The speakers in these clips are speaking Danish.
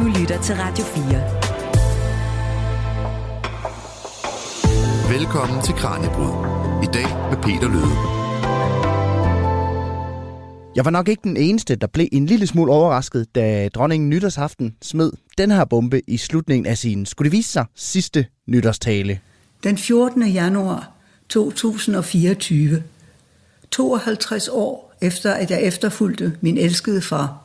Du lytter til Radio 4. Velkommen til Kranjebrud. I dag med Peter Løde. Jeg var nok ikke den eneste, der blev en lille smule overrasket, da dronningen nytårsaften smed den her bombe i slutningen af sin, skulle det vise sig, sidste nytårstale. Den 14. januar 2024, 52 år efter at jeg efterfulgte min elskede far,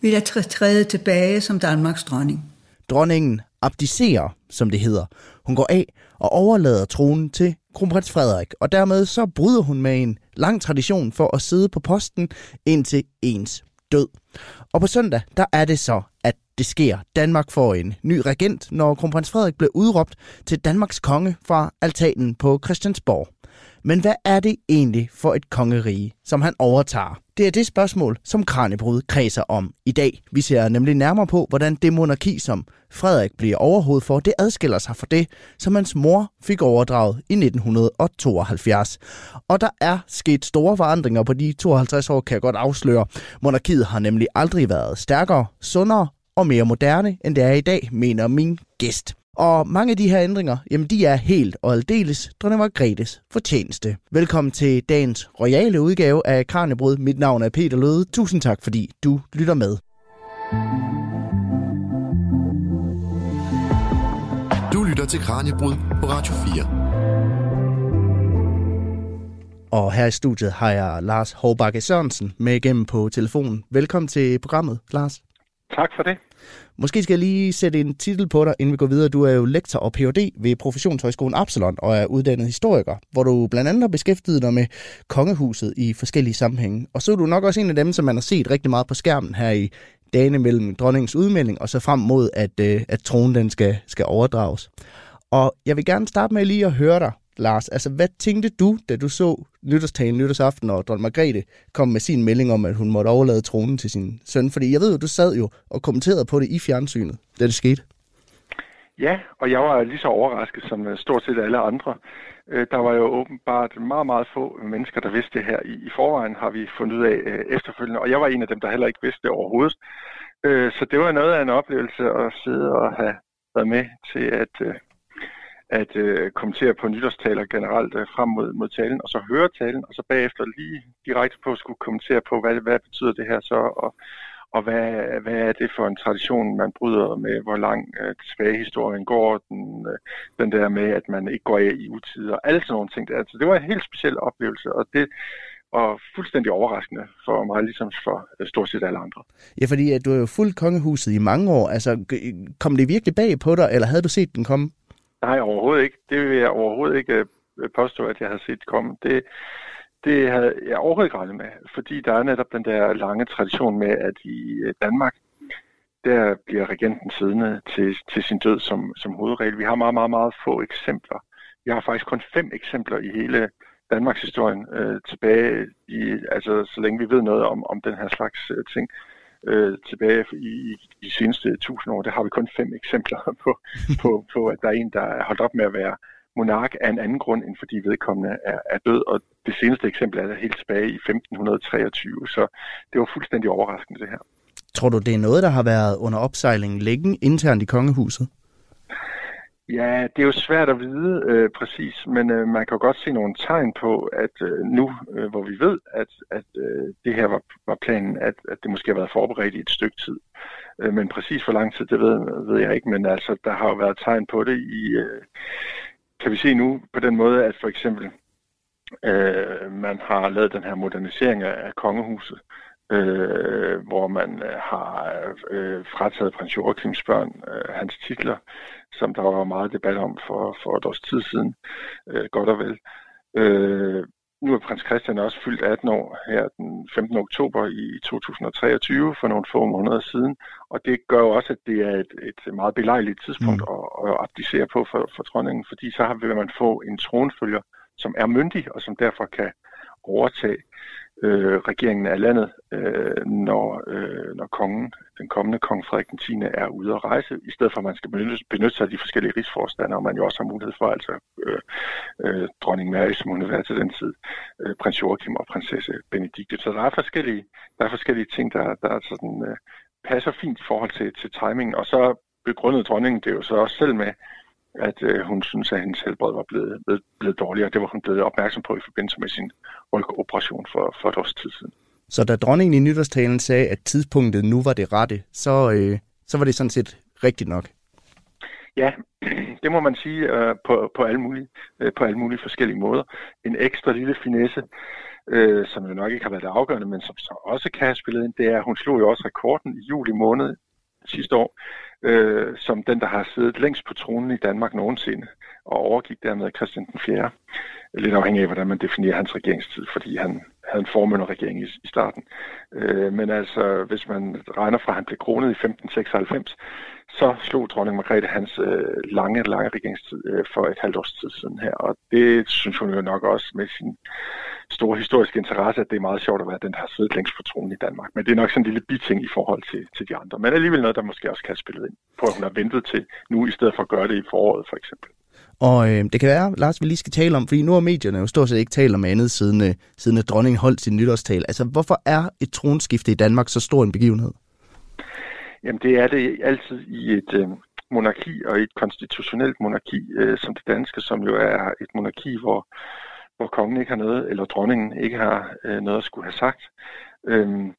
vil jeg træde tilbage som Danmarks dronning. Dronningen abdicerer, som det hedder. Hun går af og overlader tronen til kronprins Frederik, og dermed så bryder hun med en lang tradition for at sidde på posten indtil ens død. Og på søndag, der er det så, at det sker. Danmark får en ny regent, når kronprins Frederik blev udråbt til Danmarks konge fra altanen på Christiansborg. Men hvad er det egentlig for et kongerige, som han overtager? Det er det spørgsmål, som Kranjebrud kredser om i dag. Vi ser nemlig nærmere på, hvordan det monarki, som Frederik bliver overhovedet for, det adskiller sig fra det, som hans mor fik overdraget i 1972. Og der er sket store forandringer på de 52 år, kan jeg godt afsløre. Monarkiet har nemlig aldrig været stærkere, sundere og mere moderne, end det er i dag, mener min gæst. Og mange af de her ændringer, jamen de er helt og aldeles dronning Margrethes fortjeneste. Velkommen til dagens royale udgave af Kranjebrud. Mit navn er Peter Løde. Tusind tak, fordi du lytter med. Du lytter til Kranjebrud på Radio 4. Og her i studiet har jeg Lars Hårbakke Sørensen med igennem på telefonen. Velkommen til programmet, Lars. Tak for det. Måske skal jeg lige sætte en titel på dig, inden vi går videre. Du er jo lektor og Ph.D. ved Professionshøjskolen Absalon og er uddannet historiker, hvor du blandt andet har beskæftiget dig med kongehuset i forskellige sammenhænge. Og så er du nok også en af dem, som man har set rigtig meget på skærmen her i dagene mellem dronningens udmelding og så frem mod, at, øh, at tronen den skal, skal overdrages. Og jeg vil gerne starte med lige at høre dig, Lars. Altså, hvad tænkte du, da du så nytårstagen nytårsaften, og dronning Margrethe kom med sin melding om, at hun måtte overlade tronen til sin søn? Fordi jeg ved jo, du sad jo og kommenterede på det i fjernsynet, da det skete. Ja, og jeg var lige så overrasket som øh, stort set alle andre. Øh, der var jo åbenbart meget, meget få mennesker, der vidste det her. I, forvejen har vi fundet ud af øh, efterfølgende, og jeg var en af dem, der heller ikke vidste det overhovedet. Så det var noget af en oplevelse at sidde og have været med til at at øh, kommentere på nytårstaler generelt øh, frem mod, mod talen, og så høre talen, og så bagefter lige direkte på at skulle kommentere på, hvad, hvad betyder det her så, og, og hvad, hvad er det for en tradition, man bryder med, hvor lang øh, tilbage historien går, den, øh, den der med, at man ikke går af i utid, og alle sådan nogle ting. Altså, det var en helt speciel oplevelse, og det og fuldstændig overraskende for mig, ligesom for øh, stort set alle andre. Ja, fordi at du er jo fulgt kongehuset i mange år. Altså, kom det virkelig bag på dig, eller havde du set den komme? Nej, overhovedet ikke. Det vil jeg overhovedet ikke øh, påstå, at jeg har set komme. Det, det havde jeg overhovedet ikke regnet med, fordi der er netop den der lange tradition med, at i øh, Danmark, der bliver regenten siddende til, til sin død som, som hovedregel. Vi har meget, meget, meget få eksempler. Vi har faktisk kun fem eksempler i hele Danmarks historien øh, tilbage, i, altså så længe vi ved noget om, om den her slags øh, ting øh, Øh, tilbage i, i de seneste tusind år, der har vi kun fem eksempler på, på, på, at der er en, der er holdt op med at være monark af en anden grund, end fordi vedkommende er, er død. Og det seneste eksempel er der helt tilbage i 1523, så det var fuldstændig overraskende det her. Tror du, det er noget, der har været under opsejling længe internt i kongehuset? Ja, det er jo svært at vide øh, præcis, men øh, man kan jo godt se nogle tegn på, at øh, nu, øh, hvor vi ved, at, at øh, det her var, var planen, at, at det måske har været forberedt i et stykke tid. Øh, men præcis hvor lang tid, det ved, ved jeg ikke, men altså, der har jo været tegn på det i, øh, kan vi se nu på den måde, at for eksempel øh, man har lavet den her modernisering af, af kongehuset, øh, hvor man øh, har øh, frataget prins Joachims børn øh, hans titler, som der var meget debat om for, for et års tid siden, øh, godt og vel. Øh, nu er prins Christian også fyldt 18 år her den 15. oktober i 2023 for nogle få måneder siden, og det gør jo også, at det er et, et meget belejligt tidspunkt mm. at, at abdicere på for, for dronningen, fordi så vil man få en tronfølger, som er myndig og som derfor kan overtage øh, regeringen af landet, øh, når, øh, når kongen, den kommende kong Frederik den 10. er ude at rejse, i stedet for at man skal benytte, benytte sig af de forskellige rigsforstander, og man jo også har mulighed for, altså øh, øh, dronning Mary, som hun har været til den tid, øh, prins Joachim og prinsesse Benedikte. Så der er forskellige, der er forskellige ting, der, der er sådan, øh, passer fint i forhold til, til timingen, og så begrundede dronningen det jo så også selv med, at øh, hun synes, at hendes helbred var blevet, blevet, blevet dårligere. Det var hun blevet opmærksom på i forbindelse med sin rygoperation for, for et års tid siden. Så da dronningen i nytårstalen sagde, at tidspunktet nu var det rette, så, øh, så var det sådan set rigtigt nok? Ja, det må man sige øh, på, på, alle mulige, øh, på alle mulige forskellige måder. En ekstra lille finesse, øh, som jo nok ikke har været det afgørende, men som så også kan have spillet ind, det er, at hun slog jo også rekorden i juli måned sidste år, øh, som den, der har siddet længst på tronen i Danmark nogensinde, og overgik dermed Christian den 4. Lidt afhængig af, hvordan man definerer hans regeringstid, fordi han havde en formynderregering i, i starten. Øh, men altså, hvis man regner fra, at han blev kronet i 1596, så slog dronning Margrethe hans øh, lange, lange regeringstid øh, for et halvt års tid siden her. Og det synes hun jo nok også med sin store historiske interesse, at det er meget sjovt at være den, der har siddet længst på tronen i Danmark. Men det er nok sådan en lille biting i forhold til, til de andre. Men alligevel noget, der måske også kan spillet ind på, at hun har ventet til nu, i stedet for at gøre det i foråret for eksempel. Og øh, det kan være, Lars, vi lige skal tale om, fordi nu har medierne jo stort set ikke talt om andet, siden, øh, siden øh, at dronningen holdt sin nytårstal. Altså, hvorfor er et tronskifte i Danmark så stor en begivenhed? Jamen, det er det altid i et øh, monarki og et konstitutionelt monarki, øh, som det danske, som jo er et monarki, hvor, hvor kongen ikke har noget, eller dronningen ikke har øh, noget at skulle have sagt. Øhm,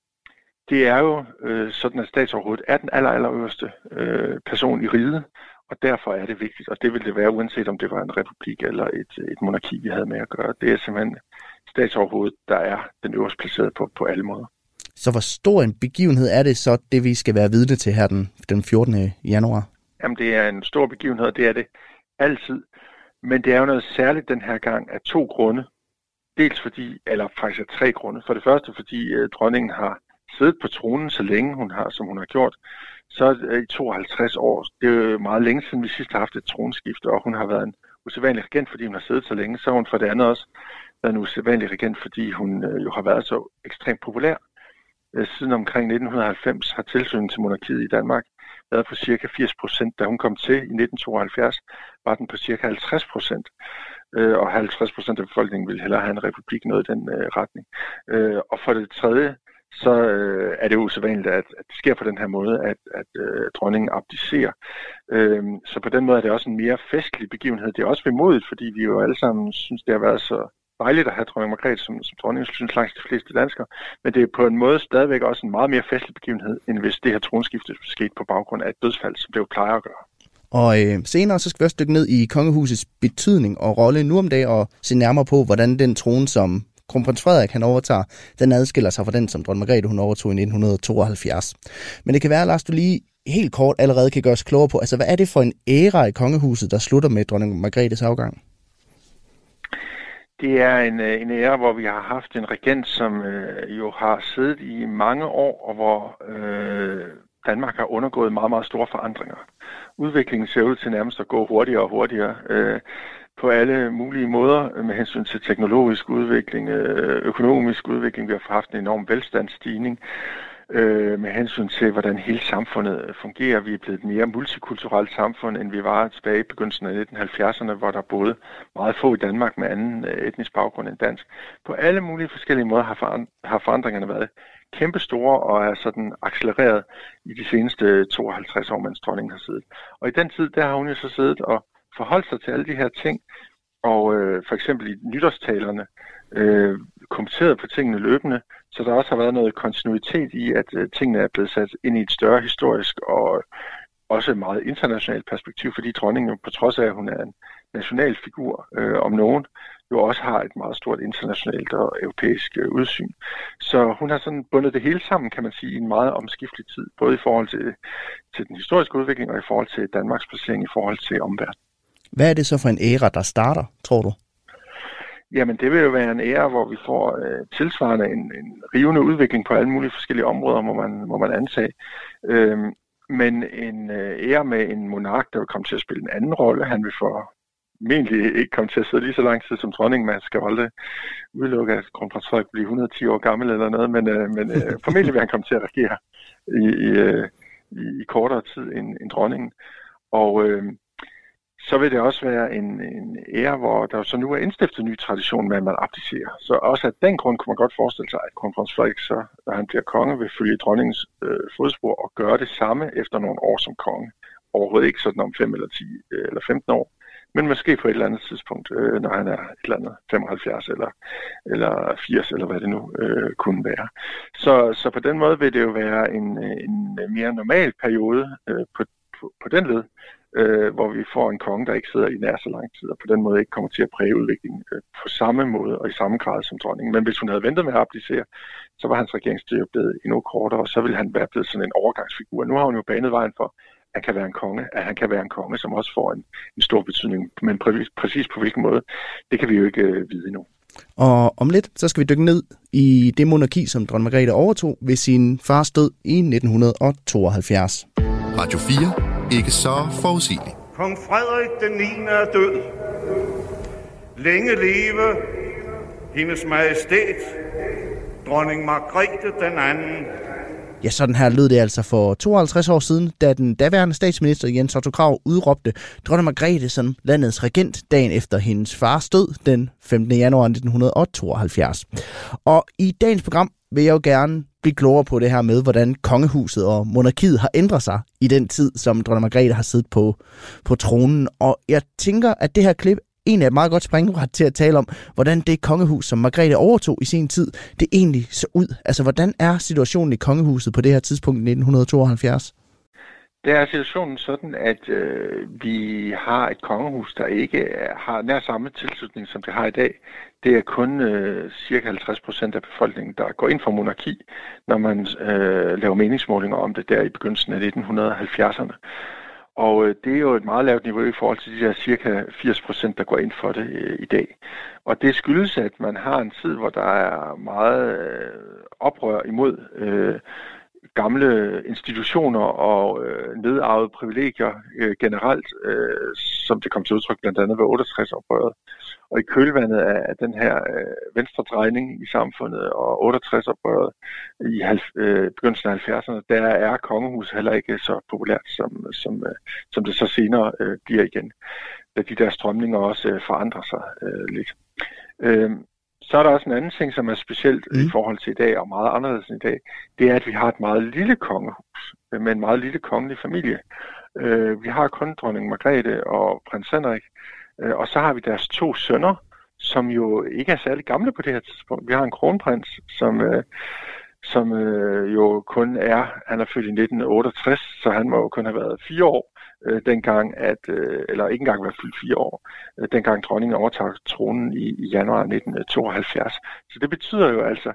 det er jo øh, sådan, at statsoverhovedet er den aller, aller øverste øh, person i riget, og derfor er det vigtigt, og det vil det være, uanset om det var en republik eller et, et monarki, vi havde med at gøre. Det er simpelthen statsoverhovedet, der er den øverste placeret på, på alle måder. Så hvor stor en begivenhed er det så, det vi skal være vidne til her den, den 14. januar? Jamen, det er en stor begivenhed, det er det altid. Men det er jo noget særligt den her gang af to grunde. Dels fordi, eller faktisk af tre grunde. For det første, fordi øh, dronningen har siddet på tronen så længe, hun har, som hun har gjort. Så i 52 år, det er jo meget længe siden vi sidst har haft et tronskifte, og hun har været en usædvanlig regent, fordi hun har siddet så længe. Så har hun for det andet også været en usædvanlig regent, fordi hun øh, jo har været så ekstremt populær. Øh, siden omkring 1990 har tilsynet til monarkiet i Danmark været på cirka 80 procent. Da hun kom til i 1972, var den på cirka 50 procent. Øh, og 50 procent af befolkningen ville hellere have en republik, noget i den øh, retning. Øh, og for det tredje, så øh, er det jo usædvanligt, at, at det sker på den her måde, at, at øh, dronningen abdicerer. Øh, så på den måde er det også en mere festlig begivenhed. Det er også vemodigt, fordi vi jo alle sammen synes, det har været så dejligt at have dronning Margrethe som, som dronning, synes langt de fleste danskere. Men det er på en måde stadigvæk også en meget mere festlig begivenhed, end hvis det her tronskifte skete på baggrund af et dødsfald, som det jo plejer at gøre. Og øh, senere så skal vi også dykke ned i kongehusets betydning og rolle nu om dagen og se nærmere på, hvordan den trone, som kronprins Frederik han overtager, den adskiller sig fra den, som dronning Margrethe hun overtog i 1972. Men det kan være, Lars, du lige helt kort allerede kan gøre os klogere på, altså hvad er det for en æra i kongehuset, der slutter med dronning Margrethes afgang? Det er en, øh, en ære, hvor vi har haft en regent, som øh, jo har siddet i mange år, og hvor øh, Danmark har undergået meget, meget store forandringer. Udviklingen ser ud til nærmest at gå hurtigere og hurtigere øh, på alle mulige måder med hensyn til teknologisk udvikling, øh, økonomisk udvikling. Vi har haft en enorm velstandsstigning øh, med hensyn til, hvordan hele samfundet fungerer. Vi er blevet et mere multikulturelt samfund, end vi var tilbage i begyndelsen af 1970'erne, hvor der boede meget få i Danmark med anden øh, etnisk baggrund end dansk. På alle mulige forskellige måder har, forandringerne været kæmpestore og er sådan accelereret i de seneste 52 år, mens dronningen har siddet. Og i den tid, der har hun jo så siddet og forholdt sig til alle de her ting, og øh, for eksempel i nytårstalerne øh, kommenteret på tingene løbende, så der også har været noget kontinuitet i, at øh, tingene er blevet sat ind i et større historisk og også et meget internationalt perspektiv, fordi dronningen på trods af, at hun er en national figur øh, om nogen, jo også har et meget stort internationalt og europæisk øh, udsyn. Så hun har sådan bundet det hele sammen, kan man sige, i en meget omskiftelig tid, både i forhold til, til den historiske udvikling og i forhold til Danmarks placering i forhold til omverdenen. Hvad er det så for en æra, der starter, tror du? Jamen, det vil jo være en æra, hvor vi får øh, tilsvarende en, en rivende udvikling på alle mulige forskellige områder, må man, må man antage. Øhm, men en øh, ære med en monark, der vil komme til at spille en anden rolle. Han vil få formentlig ikke komme til at sidde lige så lang tid som dronning. Man skal aldrig udelukke, at kronprins Frederik bliver 110 år gammel eller noget, men, øh, men øh, formentlig vil han komme til at regere i, i, øh, i, i kortere tid end, end dronningen. Og øh, så vil det også være en, en ære, hvor der så nu er indstiftet en ny tradition med, at man abdicerer. Så også af den grund kunne man godt forestille sig, at kronprins Frederik, så, når han bliver konge, vil følge dronningens øh, fodspor og gøre det samme efter nogle år som konge. Overhovedet ikke sådan om 5 eller 10 øh, eller 15 år, men måske på et eller andet tidspunkt, øh, når han er et eller andet 75 eller, eller 80, eller hvad det nu øh, kunne være. Så, så på den måde vil det jo være en, en mere normal periode øh, på, på, på den led, øh, hvor vi får en konge, der ikke sidder i nær så lang tid, og på den måde ikke kommer til at præge udviklingen øh, på samme måde og i samme grad som dronningen. Men hvis hun havde ventet med at applicere, så var hans regeringstid jo blevet endnu kortere, og så ville han være blevet sådan en overgangsfigur. Nu har hun jo banet vejen for, at han kan være en konge, at han kan være en konge, som også får en, en stor betydning. Men præcis, præcis på hvilken måde, det kan vi jo ikke øh, vide endnu. Og om lidt, så skal vi dykke ned i det monarki, som dronning Margrethe overtog ved sin fars død i 1972. Radio 4 ikke så forudsigeligt. Kong Frederik den 9. er død. Længe leve hendes majestæt, dronning Margrethe den anden. Ja, sådan her lød det altså for 52 år siden, da den daværende statsminister Jens Otto Krav udråbte dronning Margrethe som landets regent dagen efter hendes fars død den 15. januar 1972. Og i dagens program vil jeg jo gerne blive klogere på det her med, hvordan kongehuset og monarkiet har ændret sig i den tid, som dronning Margrethe har siddet på, på tronen. Og jeg tænker, at det her klip egentlig er et meget godt springbræt til at tale om, hvordan det kongehus, som Margrethe overtog i sin tid, det egentlig så ud. Altså, hvordan er situationen i kongehuset på det her tidspunkt i 1972? Der er situationen sådan, at øh, vi har et kongehus, der ikke har nær samme tilslutning, som det har i dag. Det er kun øh, cirka 50 procent af befolkningen, der går ind for monarki, når man øh, laver meningsmålinger om det der i begyndelsen af 1970'erne. Og øh, det er jo et meget lavt niveau i forhold til de der cirka 80 procent, der går ind for det øh, i dag. Og det skyldes, at man har en tid, hvor der er meget øh, oprør imod øh, gamle institutioner og øh, nedarvede privilegier øh, generelt, øh, som det kom til udtryk blandt andet ved 68-oprøret. Og i kølvandet af, den her øh, venstredrejning i samfundet og 68-oprøret i øh, begyndelsen af 70'erne, der er kongehus heller ikke så populært, som, som, øh, som det så senere øh, bliver igen. Da de der strømninger også øh, forandrer sig øh, lidt. Øh, så er der også en anden ting, som er specielt mm. i forhold til i dag, og meget anderledes end i dag. Det er, at vi har et meget lille kongehus øh, med en meget lille kongelig familie. Øh, vi har kun dronning Margrethe og prins Henrik, øh, og så har vi deres to sønner, som jo ikke er særlig gamle på det her tidspunkt. Vi har en kronprins, som, øh, som øh, jo kun er, han er født i 1968, så han må jo kun have været fire år øh, dengang, at, øh, eller ikke engang var fyldt fire år, øh, dengang dronningen overtog tronen i, i januar 1972. Så det betyder jo altså,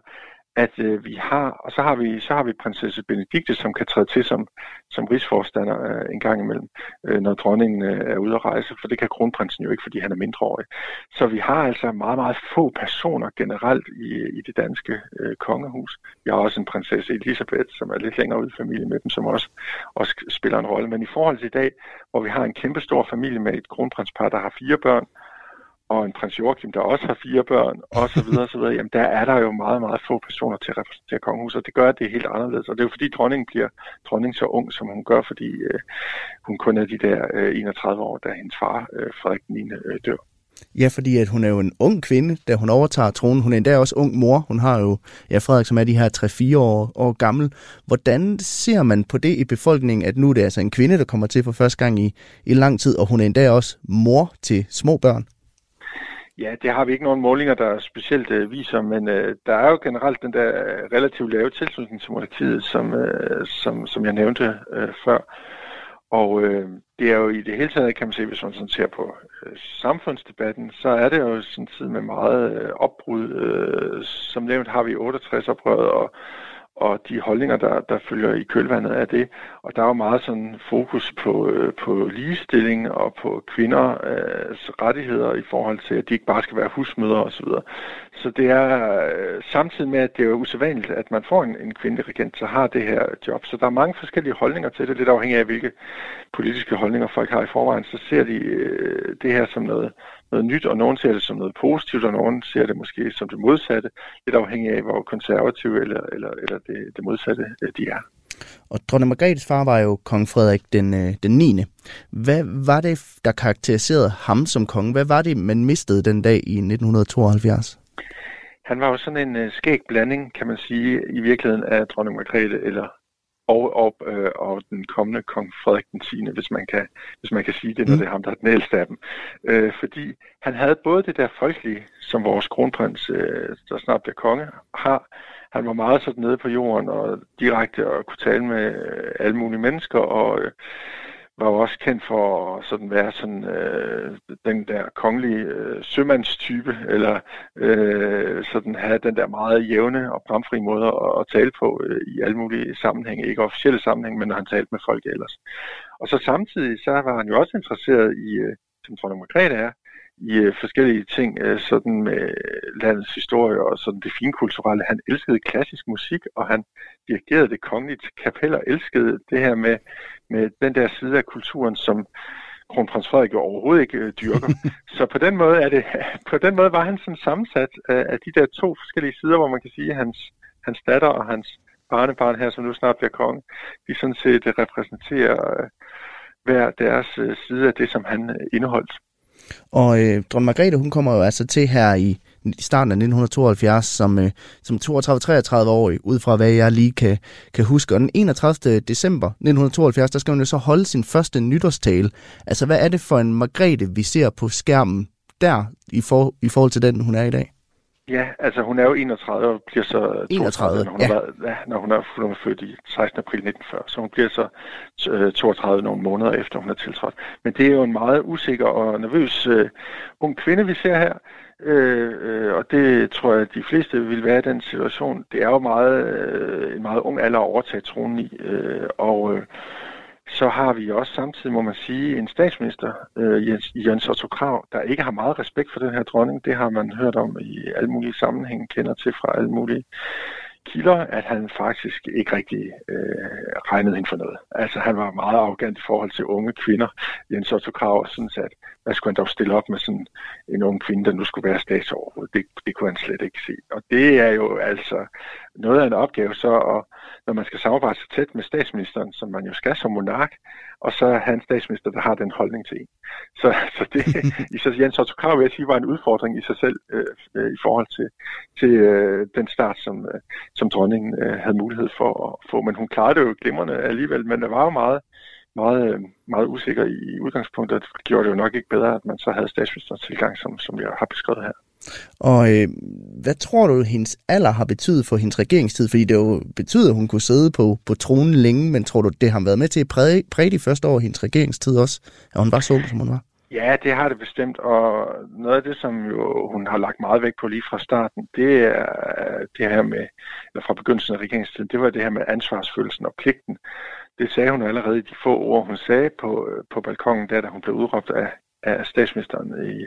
at øh, vi har, og så har vi, så har vi prinsesse Benedikte, som kan træde til som, som rigsforstander øh, en gang imellem, øh, når dronningen øh, er ude at rejse, for det kan kronprinsen jo ikke, fordi han er mindreårig. Så vi har altså meget, meget få personer generelt i, i det danske øh, kongehus. Vi har også en prinsesse Elisabeth, som er lidt længere ude i familie med dem, som også, også spiller en rolle. Men i forhold til i dag, hvor vi har en kæmpe stor familie med et kronprinspar, der har fire børn, og en prins Joachim, der også har fire børn, og så videre, og så videre, jamen der er der jo meget, meget få personer til at repræsentere kongehuset, og det gør, at det er helt anderledes. Og det er jo fordi dronningen bliver dronning så ung, som hun gør, fordi øh, hun kun er de der øh, 31 år, da hendes far, øh, Frederik 9. Øh, dør. Ja, fordi at hun er jo en ung kvinde, da hun overtager tronen. Hun er endda også ung mor. Hun har jo, ja, Frederik, som er de her 3-4 år, år gammel. Hvordan ser man på det i befolkningen, at nu er det altså en kvinde, der kommer til for første gang i, i lang tid, og hun er endda også mor til små børn? Ja, det har vi ikke nogen målinger, der specielt øh, viser, men øh, der er jo generelt den der øh, relativt lave tilslutning til monarkiet, som, øh, som, som jeg nævnte øh, før. Og øh, det er jo i det hele taget, kan man se, hvis man sådan ser på øh, samfundsdebatten, så er det jo sådan tid med meget øh, opbrud. Øh, som nævnt har vi 68-oprøret, og og de holdninger, der, der følger i kølvandet af det. Og der er jo meget sådan fokus på, øh, på ligestilling og på kvinders øh, rettigheder i forhold til, at de ikke bare skal være husmødre osv. Så, så det er øh, samtidig med, at det er usædvanligt, at man får en, en kvindelig regent, så har det her job. Så der er mange forskellige holdninger til det, lidt afhængig af, hvilke politiske holdninger folk har i forvejen. Så ser de det her som noget, noget nyt, og nogen ser det som noget positivt, og nogen ser det måske som det modsatte, lidt afhængig af, hvor konservative eller, eller, eller det, det modsatte øh, de er. Og dronning Margrethes far var jo kong Frederik den, øh, den 9. Hvad var det, der karakteriserede ham som konge? Hvad var det, man mistede den dag i 1972? Han var jo sådan en uh, skæg blanding, kan man sige, i virkeligheden af dronning Margrethe eller og, og, øh, og den kommende kong Frederik den 10., hvis man kan, hvis man kan sige det, når mm. det er ham, der er den ældste af dem. Øh, fordi han havde både det der folkelige, som vores kronprins, øh, der snart bliver konge, har. Han var meget sådan nede på jorden og direkte og kunne tale med øh, alle mulige mennesker, og øh, var jo også kendt for at sådan være sådan øh, den der kongelige øh, sømandstype, eller øh, sådan have den der meget jævne og bramfri måde at, at tale på øh, i alle mulige sammenhænge, ikke officielle sammenhænge, men når han talte med folk ellers. Og så samtidig så var han jo også interesseret i, øh, som Trondheim Margrethe er, i øh, forskellige ting, øh, sådan med landets historie og sådan det finkulturelle. Han elskede klassisk musik, og han dirigerede det kongelige kapel og elskede det her med, med den der side af kulturen, som kronprins Frederik jo overhovedet ikke øh, dyrker. Så på den måde er det, på den måde var han sådan sammensat af, af de der to forskellige sider, hvor man kan sige, at hans, hans datter og hans barnebarn her, som nu snart bliver konge, de sådan set repræsenterer øh, hver deres øh, side af det, som han øh, indeholdt. Og øh, dronning Margrethe, hun kommer jo altså til her i, i starten af 1972 som, øh, som 32-33-årig, ud fra hvad jeg lige kan, kan huske. Og den 31. december 1972, der skal hun jo så holde sin første nytårstale. Altså, hvad er det for en Margrethe, vi ser på skærmen der i, for, i forhold til den, hun er i dag? Ja, altså hun er jo 31 og bliver så 31, når hun, ja. været, ja, når hun er, hun er født i 16. april 1940, så hun bliver så øh, 32 nogle måneder efter hun er tiltrådt. Men det er jo en meget usikker og nervøs øh, ung kvinde, vi ser her, øh, øh, og det tror jeg, at de fleste vil være i den situation. Det er jo meget, øh, en meget ung alder at overtage tronen i, øh, og øh, så har vi også samtidig, må man sige, en statsminister, øh, Jens, Jens Otto Krav, der ikke har meget respekt for den her dronning. Det har man hørt om i alle mulige sammenhænge, kender til fra alle mulige kilder, at han faktisk ikke rigtig øh, regnede hende for noget. Altså han var meget arrogant i forhold til unge kvinder. Jens Otto Krav synes, at hvad skulle han dog stille op med sådan en ung kvinde, der nu skulle være statsoverhoved? Det, det kunne han slet ikke se. Og det er jo altså noget af en opgave så, at, når man skal samarbejde så tæt med statsministeren, som man jo skal som monark, og så have en statsminister, der har den holdning til en. Så, så det, i så Jens Otto Krav vil jeg sige, var en udfordring i sig selv øh, øh, i forhold til, til øh, den start, som, øh, som dronningen øh, havde mulighed for at få. Men hun klarede det jo glimrende alligevel, men der var jo meget, meget, øh, meget usikker i udgangspunktet. Det gjorde det jo nok ikke bedre, at man så havde statsministerens tilgang, som, som jeg har beskrevet her. Og øh, hvad tror du, hendes alder har betydet for hendes regeringstid? Fordi det jo betyder, at hun kunne sidde på, på tronen længe, men tror du, det har været med til at præge, præge de første år af hendes regeringstid også, at hun var så som hun var? Ja, det har det bestemt, og noget af det, som jo hun har lagt meget vægt på lige fra starten, det er det her med, eller fra begyndelsen af regeringstiden, det var det her med ansvarsfølelsen og pligten. Det sagde hun allerede i de få ord, hun sagde på, øh, på balkongen, der da hun blev udråbt af, af statsministeren i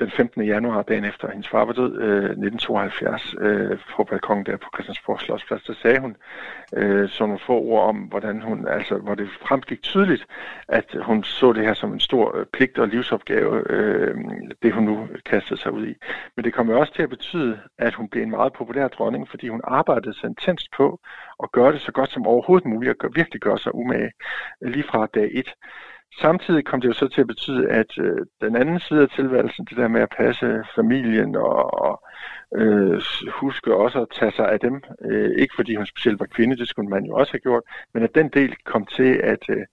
den 15. januar, dagen efter hendes far var død, øh, 1972, øh, på balkongen der på Christiansborg Slottsplads, der sagde hun øh, sådan nogle få ord om, hvordan hun, altså, hvor det fremgik tydeligt, at hun så det her som en stor øh, pligt og livsopgave, øh, det hun nu kastede sig ud i. Men det kommer også til at betyde, at hun blev en meget populær dronning, fordi hun arbejdede så intenst på at gøre det så godt som overhovedet muligt, og virkelig gøre sig umage lige fra dag 1. Samtidig kom det jo så til at betyde, at øh, den anden side af tilværelsen, det der med at passe familien og, og øh, huske også at tage sig af dem, øh, ikke fordi hun specielt var kvinde, det skulle man jo også have gjort, men at den del kom til at, øh,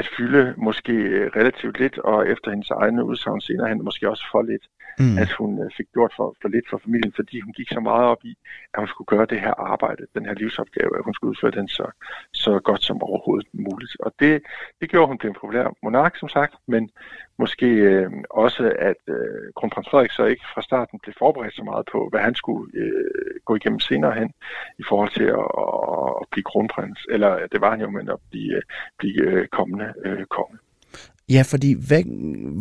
at fylde måske relativt lidt, og efter hendes egne udsagn senere hen måske også for lidt mm. at hun øh, fik gjort for, for lidt for familien, fordi hun gik så meget op i, at hun skulle gøre det her arbejde, den her livsopgave, at hun skulle udføre den så, så godt som overhovedet muligt. Og det, det gjorde hun til en populær monark, som sagt, men måske øh, også, at øh, kronprins Frederik så ikke fra starten blev forberedt så meget på, hvad han skulle øh, gå igennem senere hen, i forhold til at, at, at blive kronprins, eller det var han jo, men at blive, øh, blive øh, kommende øh, konge. Ja, fordi hvad,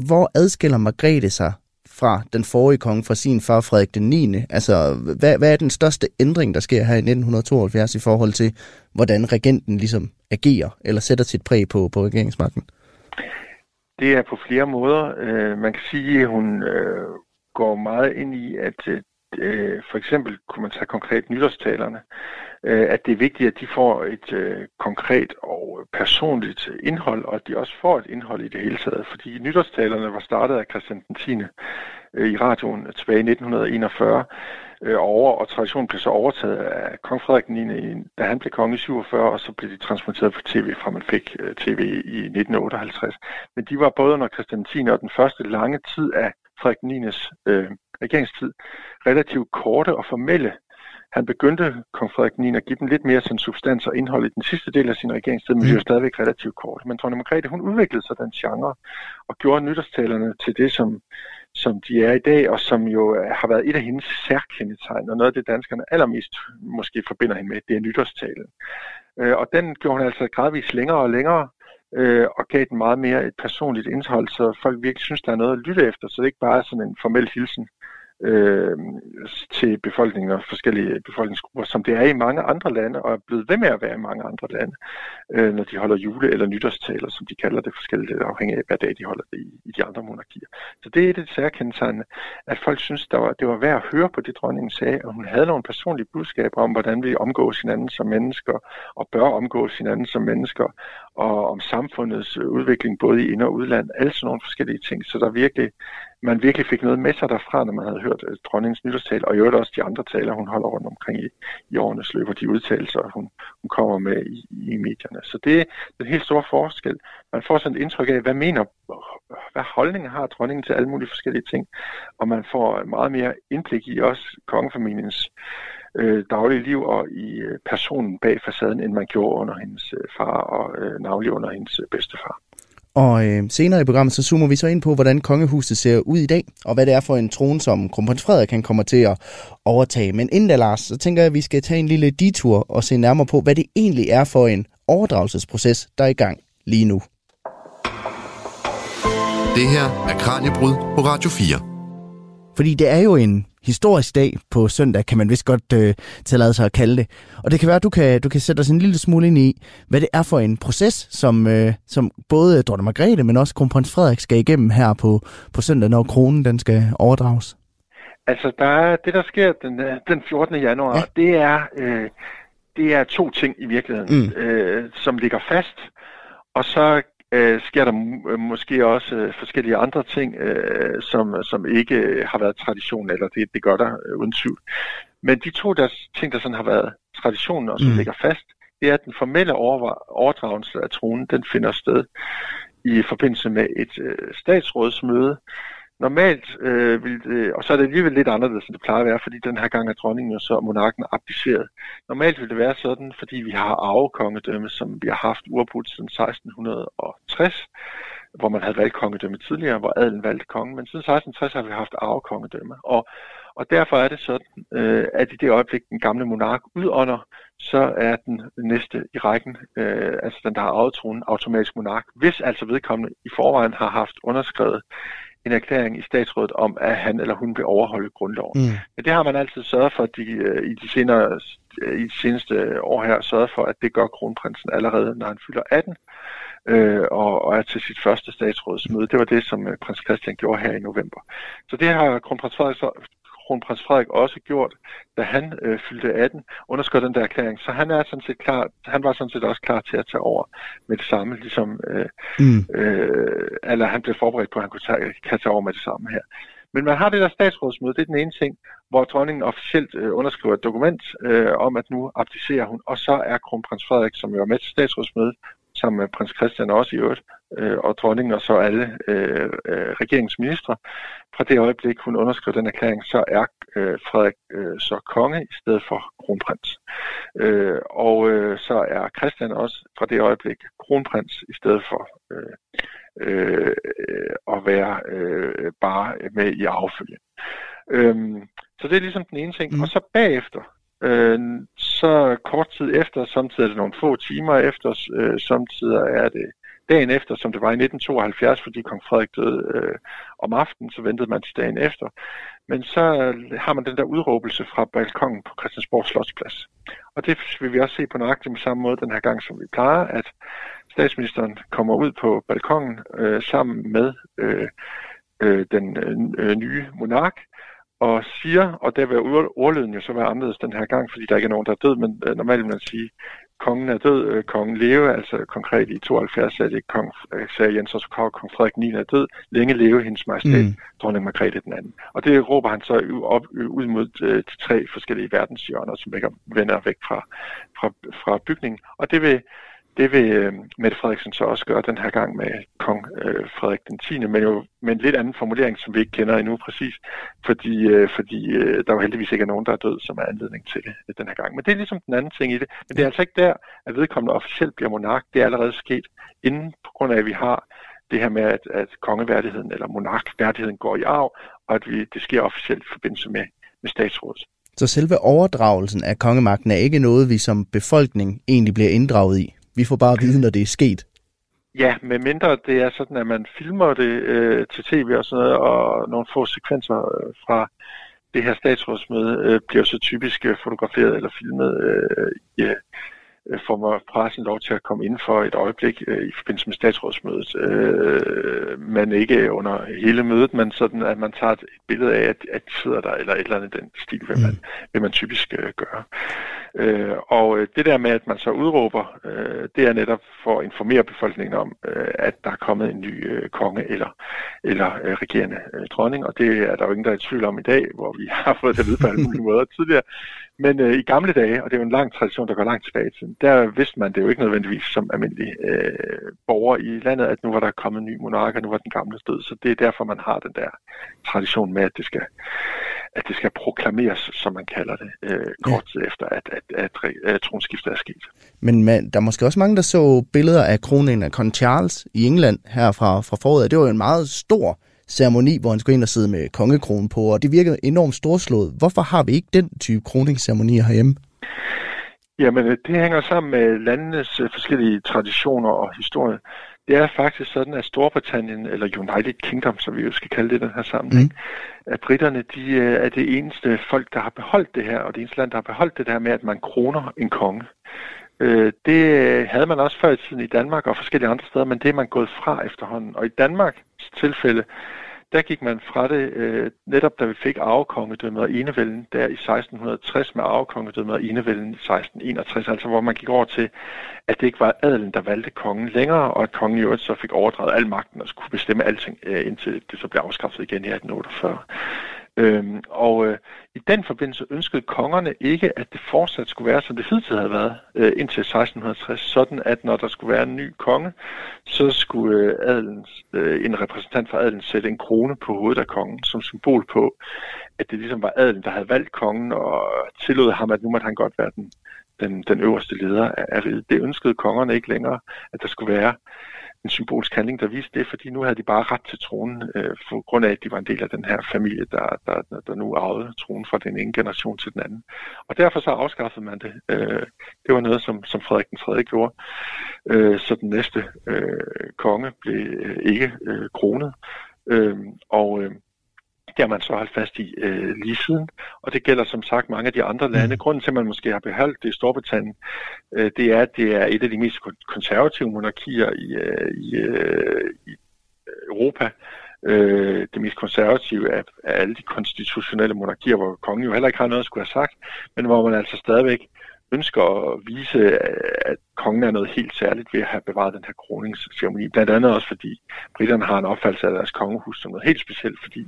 hvor adskiller Margrethe sig fra den forrige konge, fra sin far Frederik den 9. Altså, hvad, hvad er den største ændring, der sker her i 1972 i forhold til, hvordan regenten ligesom agerer, eller sætter sit præg på, på regeringsmagten? Det er på flere måder. Øh, man kan sige, at hun øh, går meget ind i, at øh, for eksempel kunne man tage konkret nytårstalerne. øh, at det er vigtigt, at de får et øh, konkret og personligt indhold, og at de også får et indhold i det hele taget. Fordi nytårstalerne var startet af Christian 10. Øh, i radioen tilbage i 1941 øh, over, og traditionen blev så overtaget af kong Frederik 9. da han blev konge i 47, og så blev de transporteret på tv, fra man fik øh, tv i 1958. Men de var både under Christian 10. og den første lange tid af Frederik 9. Øh, regeringstid relativt korte og formelle han begyndte, kong Frederik 9, at give dem lidt mere sådan substans og indhold i den sidste del af sin regeringstid, men det er jo mm. stadigvæk relativt kort. Men dronning Margrethe, hun udviklede sig den genre og gjorde nytårstalerne til det, som, som de er i dag, og som jo øh, har været et af hendes særkendetegn, og noget af det danskerne allermest øh, måske forbinder hende med, det er nytårstalen. Øh, og den gjorde hun altså gradvist længere og længere, øh, og gav den meget mere et personligt indhold, så folk virkelig synes, der er noget at lytte efter, så det ikke bare er sådan en formel hilsen øh, til befolkningen forskellige befolkningsgrupper, som det er i mange andre lande, og er blevet ved med at være i mange andre lande, øh, når de holder jule- eller nytårstaler, som de kalder det forskelligt, afhængig af, hvad dag de holder det i, i de andre monarkier. Så det er det særkendetegnende, at folk synes, der var, det var værd at høre på det, dronningen sagde, og hun havde nogle personlige budskaber om, hvordan vi omgås hinanden som mennesker, og bør omgås hinanden som mennesker, og om samfundets udvikling både i ind- og udland, alle sådan nogle forskellige ting. Så der virkelig man virkelig fik noget med sig derfra, når man havde hørt øh, dronningens nytårstal, og i øvrigt også de andre taler, hun holder rundt omkring i, i årenes løb, og de udtalelser, hun, hun kommer med i, i medierne. Så det er den helt store forskel. Man får sådan et indtryk af, hvad mener, hvad holdninger har dronningen til alle mulige forskellige ting, og man får meget mere indblik i også kongefamiliens øh, daglige liv og i øh, personen bag facaden, end man gjorde under hendes øh, far og øh, navnlig under hendes øh, bedstefar. Og øh, senere i programmet, så zoomer vi så ind på, hvordan kongehuset ser ud i dag, og hvad det er for en trone, som kronprins Frederik kan komme til at overtage. Men inden da, Lars, så tænker jeg, at vi skal tage en lille detur og se nærmere på, hvad det egentlig er for en overdragelsesproces, der er i gang lige nu. Det her er Kranjebrud på Radio 4. Fordi det er jo en historisk dag på søndag, kan man vist godt øh, tillade sig at kalde det. Og det kan være, at du kan, du kan sætte os en lille smule ind i, hvad det er for en proces, som, øh, som både dronning Margrethe, men også kronprins Frederik skal igennem her på, på søndag, når kronen den skal overdrages. Altså, der er, det der sker den, øh, den 14. januar, ja. det, er, øh, det er to ting i virkeligheden, mm. øh, som ligger fast. Og så øh, sker der øh, måske også øh, forskellige andre ting, øh, som, som ikke har været tradition, eller det, det gør der øh, uden tvivl. Men de to der, ting, der sådan har været traditionen og som mm. ligger fast, det er, at den formelle overdragelse af tronen, den finder sted i forbindelse med et øh, statsrådsmøde, Normalt øh, vil det, og så er det alligevel lidt anderledes, end det plejer at være, fordi den her gang er dronningen og så monarken abdiceret. Normalt vil det være sådan, fordi vi har arvekongedømme, som vi har haft uafbrudt siden 1660, hvor man havde valgt kongedømme tidligere, hvor adelen valgte kongen, men siden 1660 har vi haft arvekongedømme. Og, og derfor er det sådan, øh, at i det øjeblik, den gamle monark udånder, så er den næste i rækken, øh, altså den, der har arvet tronen, automatisk monark, hvis altså vedkommende i forvejen har haft underskrevet en erklæring i statsrådet om, at han eller hun vil overholde grundloven. Mm. Men det har man altid sørget for, de, øh, i, de senere, i de seneste år her, sørget for, at det gør kronprinsen allerede, når han fylder 18, øh, og, og er til sit første statsrådsmøde. Det var det, som øh, prins Christian gjorde her i november. Så det har kronprins Frederik kronprins Frederik også gjort, da han øh, fyldte 18, underskrev den der erklæring. Så han er sådan set klar, han var sådan set også klar til at tage over med det samme, ligesom øh, mm. øh, eller han blev forberedt på, at han kunne tage, kan tage over med det samme her. Men man har det der statsrådsmøde, det er den ene ting, hvor dronningen officielt øh, underskriver et dokument øh, om, at nu abdicerer hun, og så er kronprins Frederik, som jo er med til statsrådsmødet, sammen med prins Christian også i øvrigt, øh, og dronningen og så alle øh, øh, regeringsministre. Fra det øjeblik, hun underskrev den erklæring, så er øh, Frederik øh, så konge i stedet for kronprins. Øh, og øh, så er Christian også fra det øjeblik kronprins i stedet for øh, øh, at være øh, bare med i arvefølge. Øh, så det er ligesom den ene ting. Mm. Og så bagefter, øh, så kort tid efter, samtidig er det nogle få timer efter, øh, samtidig er det dagen efter, som det var i 1972, fordi kong Frederik døde øh, om aftenen, så ventede man til dagen efter. Men så øh, har man den der udråbelse fra balkongen på Christiansborg Slotsplads. Og det vil vi også se på nøjagtigt med samme måde den her gang, som vi plejer, at statsministeren kommer ud på balkongen øh, sammen med øh, øh, den øh, øh nye monark, og siger, og der vil ordlyden jo så være anderledes den her gang, fordi der ikke er nogen, der er død, men øh, normalt vil man sige, kongen er død, øh, kongen leve, altså konkret i 72 er det kong, øh, sagde Jens og kong Frederik 9 er død, længe leve hendes majestæt, mm. dronning Margrethe den anden. Og det råber han så op, ud mod øh, de tre forskellige verdenshjørner, som vender væk fra, fra, fra bygningen. Og det vil det vil øh, Mette Frederiksen så også gøre den her gang med kong øh, Frederik den 10., men jo med en lidt anden formulering, som vi ikke kender endnu præcis, fordi, øh, fordi øh, der jo heldigvis ikke er nogen, der er død, som er anledning til det øh, den her gang. Men det er ligesom den anden ting i det. Men det er altså ikke der, at vedkommende officielt bliver monark. Det er allerede sket inden på grund af, at vi har det her med, at, at kongeværdigheden eller monarkværdigheden går i arv, og at vi, det sker officielt i forbindelse med, med statsrådet. Så selve overdragelsen af kongemagten er ikke noget, vi som befolkning egentlig bliver inddraget i? Vi får bare at vide, når det er sket. Ja, med mindre det er sådan, at man filmer det øh, til tv og sådan noget, og nogle få sekvenser øh, fra det her statsrådsmøde øh, bliver så typisk øh, fotograferet eller filmet øh, i, øh, får pressen lov til at komme ind for et øjeblik øh, i forbindelse med statsrådsmødet, øh, men ikke under hele mødet, men sådan, at man tager et, billede af, at, at de sidder der, eller et eller andet den stil, vil man, mm. vil man typisk øh, gøre. Øh, og øh, det der med, at man så udråber, øh, det er netop for at informere befolkningen om, øh, at der er kommet en ny øh, konge eller, eller øh, regerende øh, dronning, og det er der jo ingen, der er i tvivl om i dag, hvor vi har fået det at vide på alle mulige måder tidligere. Men øh, i gamle dage, og det er jo en lang tradition, der går langt tilbage i tiden, der vidste man det jo ikke nødvendigvis som almindelig øh, borger i landet, at nu var der kommet en ny monark, og nu var den gamle død. Så det er derfor, man har den der tradition med, at det skal, at det skal proklameres, som man kalder det, øh, kort ja. efter, at, at, at, at, at tronskiftet er sket. Men man, der er måske også mange, der så billeder af kroningen af kong Charles i England her fra, fra foråret. Det var jo en meget stor ceremoni, hvor han skulle ind og sidde med kongekronen på, og det virkede enormt storslået. Hvorfor har vi ikke den type kroningsceremonier herhjemme? Jamen, øh, det hænger sammen med landenes øh, forskellige traditioner og historie. Det er faktisk sådan, at Storbritannien, eller United Kingdom, som vi jo skal kalde det i den her sammenhæng, mm. at britterne de øh, er det eneste folk, der har beholdt det her, og det eneste land, der har beholdt det der med, at man kroner en konge. Det havde man også før i tiden i Danmark og forskellige andre steder, men det er man gået fra efterhånden. Og i Danmarks tilfælde, der gik man fra det, øh, netop da vi fik arvekongedømmet og enevælden der i 1660 med arvekongedømmet og enevælden i 1661, altså hvor man gik over til, at det ikke var adelen, der valgte kongen længere, og at kongen i øvrigt så fik overdraget al magten og skulle bestemme alting, øh, indtil det så blev afskaffet igen i 1848. Øhm, og øh, i den forbindelse ønskede kongerne ikke, at det fortsat skulle være, som det hidtil havde været øh, indtil 1660, sådan at når der skulle være en ny konge, så skulle øh, adelens, øh, en repræsentant for adelen sætte en krone på hovedet af kongen, som symbol på, at det ligesom var adelen, der havde valgt kongen, og tillod ham, at nu måtte han godt være den, den, den øverste leder af riget. Det ønskede kongerne ikke længere, at der skulle være en symbolsk handling, der viste det, fordi nu havde de bare ret til tronen, øh, for grund af, at de var en del af den her familie, der, der, der nu arvede tronen fra den ene generation til den anden. Og derfor så afskaffede man det. Øh, det var noget, som, som Frederik den 3. gjorde. Øh, så den næste øh, konge blev øh, ikke øh, kronet. Øh, og øh, det har man så holdt fast i øh, lige siden, og det gælder som sagt mange af de andre lande. Mm. Grunden til, at man måske har beholdt det i Storbritannien, øh, det er, at det er et af de mest konservative monarkier i, øh, i, øh, i Europa. Øh, det mest konservative af, af alle de konstitutionelle monarkier, hvor kongen jo heller ikke har noget at skulle have sagt, men hvor man altså stadigvæk ønsker at vise, at kongen er noget helt særligt ved at have bevaret den her kroningsceremoni. Blandt andet også fordi britterne har en opfattelse af deres kongehus som noget helt specielt, fordi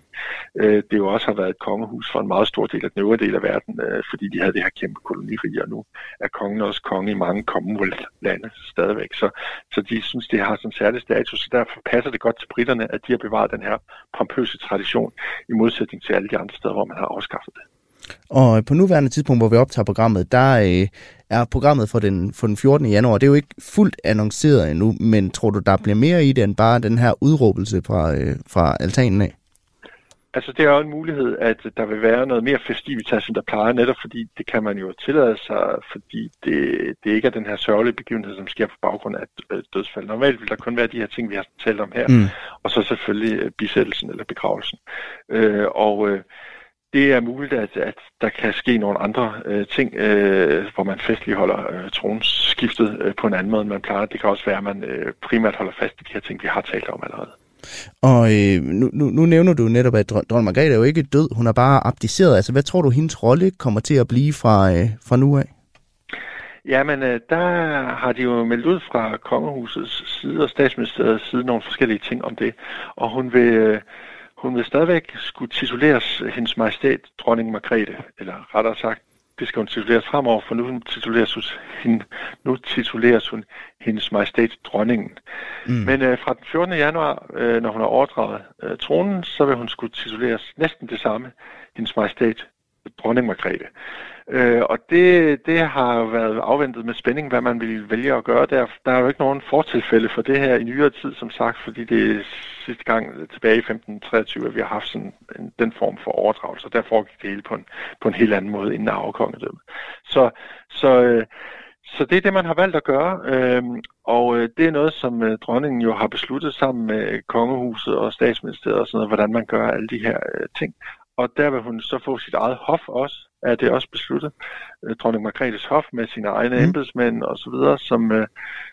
øh, det jo også har været et kongehus for en meget stor del af den øvrige del af verden, øh, fordi de havde det her kæmpe kolonirige, og nu er kongen også konge i mange Commonwealth-lande stadigvæk. Så, så de synes, det har sådan en særlig status, så derfor passer det godt til britterne, at de har bevaret den her pompøse tradition, i modsætning til alle de andre steder, hvor man har afskaffet det. Og på nuværende tidspunkt, hvor vi optager programmet, der øh, er programmet for den, for den 14. januar. Det er jo ikke fuldt annonceret endnu, men tror du, der bliver mere i det end bare den her udråbelse fra, øh, fra altanen af? Altså, det er jo en mulighed, at der vil være noget mere festivitas, end der plejer, netop fordi det kan man jo tillade sig, fordi det, det ikke er den her sørgelige begivenhed, som sker på baggrund af dødsfald. Normalt vil der kun være de her ting, vi har talt om her, mm. og så selvfølgelig øh, bisættelsen eller begravelsen. Øh, og øh, det er muligt, at, at der kan ske nogle andre øh, ting, øh, hvor man festligholder øh, tronskiftet øh, på en anden måde, end man plejer. Det kan også være, at man øh, primært holder fast i de her ting, vi har talt om allerede. Og øh, nu, nu, nu nævner du netop, at dronning Margrethe er jo ikke død, hun er bare abdiceret. Altså, hvad tror du, hendes rolle kommer til at blive fra, øh, fra nu af? Jamen, øh, der har de jo meldt ud fra kongehusets side og statsministeriets side nogle forskellige ting om det. Og hun vil, øh, hun vil stadigvæk skulle tituleres hendes majestæt dronning Margrethe, eller rettere sagt, det skal hun tituleres fremover, for nu tituleres hun, hende, nu tituleres hun hendes majestæt dronningen. Mm. Men øh, fra den 14. januar, øh, når hun har overdraget øh, tronen, så vil hun skulle tituleres næsten det samme, hendes majestæt dronning Margrethe. Øh, og det, det har været afventet med spænding, hvad man vil vælge at gøre der. Der er jo ikke nogen fortilfælde for det her i nyere tid, som sagt, fordi det er sidste gang tilbage i 1523, at vi har haft sådan en, den form for overdragelse, og der foregik det hele på en, på en helt anden måde inden arvekongedømme. Så, så, øh, så det er det, man har valgt at gøre, øh, og øh, det er noget, som øh, dronningen jo har besluttet sammen med kongehuset og statsministeriet og sådan noget, hvordan man gør alle de her øh, ting. Og der vil hun så få sit eget hof også, er det også besluttet. Øh, dronning Margrethes Hof med sine egne mm. embedsmænd og så videre, som, øh,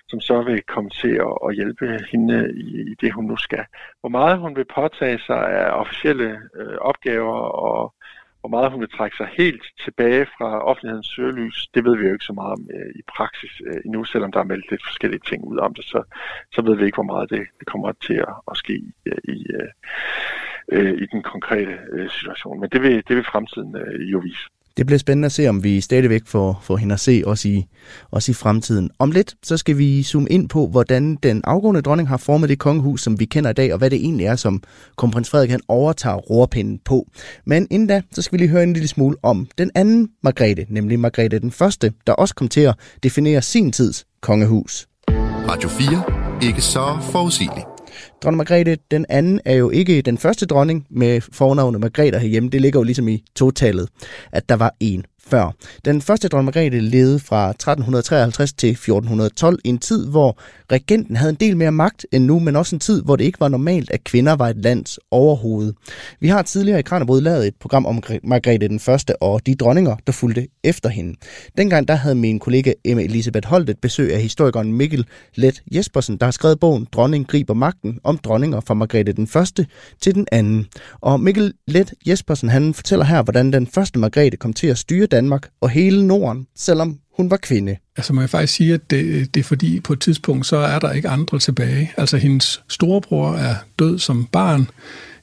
som så vil komme til at, at hjælpe hende i, i det, hun nu skal. Hvor meget hun vil påtage sig af officielle øh, opgaver og hvor meget hun vil trække sig helt tilbage fra offentlighedens søgelys, det ved vi jo ikke så meget om øh, i praksis øh, endnu, selvom der er meldt lidt forskellige ting ud om det, så, så ved vi ikke, hvor meget det, det kommer til at, at ske i, i, øh, i den konkrete øh, situation. Men det vil, det vil fremtiden øh, jo vise. Det bliver spændende at se, om vi stadigvæk får, får hende at se også i, også i fremtiden. Om lidt, så skal vi zoome ind på, hvordan den afgående dronning har formet det kongehus, som vi kender i dag, og hvad det egentlig er, som kronprins Frederik han overtager rorpinden på. Men inden da, så skal vi lige høre en lille smule om den anden Margrethe, nemlig Margrethe den Første, der også kom til at definere sin tids kongehus. Radio 4. Ikke så forudsigeligt. Dronning Margrethe den anden er jo ikke den første dronning med fornavnet Margrethe herhjemme. Det ligger jo ligesom i totallet, at der var en før. Den første dronning Margrethe levede fra 1353 til 1412, en tid, hvor regenten havde en del mere magt end nu, men også en tid, hvor det ikke var normalt, at kvinder var et lands overhoved. Vi har tidligere i Kranebrud lavet et program om Margrethe den første og de dronninger, der fulgte efter hende. Dengang der havde min kollega Emma Elisabeth Holt et besøg af historikeren Mikkel Let Jespersen, der har skrevet bogen Dronning griber magten om dronninger fra Margrethe den første til den anden. Og Mikkel Let Jespersen han fortæller her, hvordan den første Margrethe kom til at styre Danmark og hele Norden, selvom hun var kvinde. Altså må jeg faktisk sige, at det, det er fordi på et tidspunkt, så er der ikke andre tilbage. Altså hendes storebror er død som barn,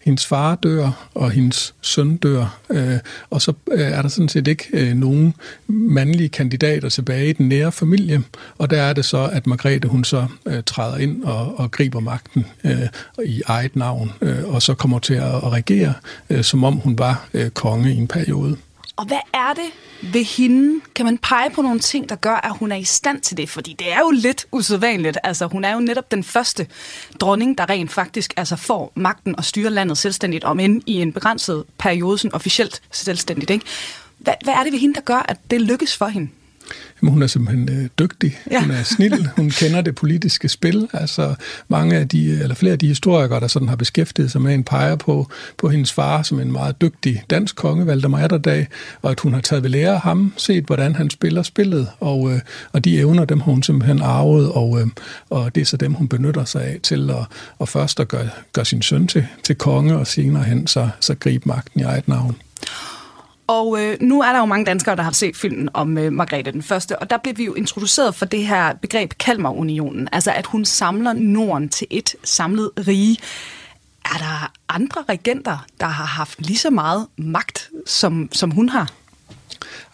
hendes far dør, og hendes søn dør, øh, og så øh, er der sådan set ikke øh, nogen mandlige kandidater tilbage i den nære familie, og der er det så, at Margrethe hun så øh, træder ind og, og griber magten øh, i eget navn, øh, og så kommer til at, at regere, øh, som om hun var øh, konge i en periode. Og hvad er det ved hende? Kan man pege på nogle ting, der gør, at hun er i stand til det? Fordi det er jo lidt usædvanligt. Altså, hun er jo netop den første dronning, der rent faktisk altså, får magten og styrer landet selvstændigt, om end i en begrænset periode, sådan officielt selvstændigt. Ikke? Hvad, hvad er det ved hende, der gør, at det lykkes for hende? Jamen, hun er simpelthen øh, dygtig. Ja. Hun er snil. Hun kender det politiske spil. Altså mange af de, eller flere af de historikere, der sådan har beskæftiget sig med en peger på, på hendes far som en meget dygtig dansk konge, Valdemar Atterdag, og at hun har taget ved lære af ham, set hvordan han spiller spillet, og, øh, og de evner, dem har hun simpelthen arvet, og, øh, og det er så dem, hun benytter sig af til at, og først at gøre, gøre sin søn til, til konge, og senere hen så, så gribe magten i eget navn. Og øh, nu er der jo mange danskere, der har set filmen om øh, Margrethe den Første, og der blev vi jo introduceret for det her begreb Kalmarunionen, altså at hun samler Norden til et samlet rige. Er der andre regenter, der har haft lige så meget magt, som, som hun har?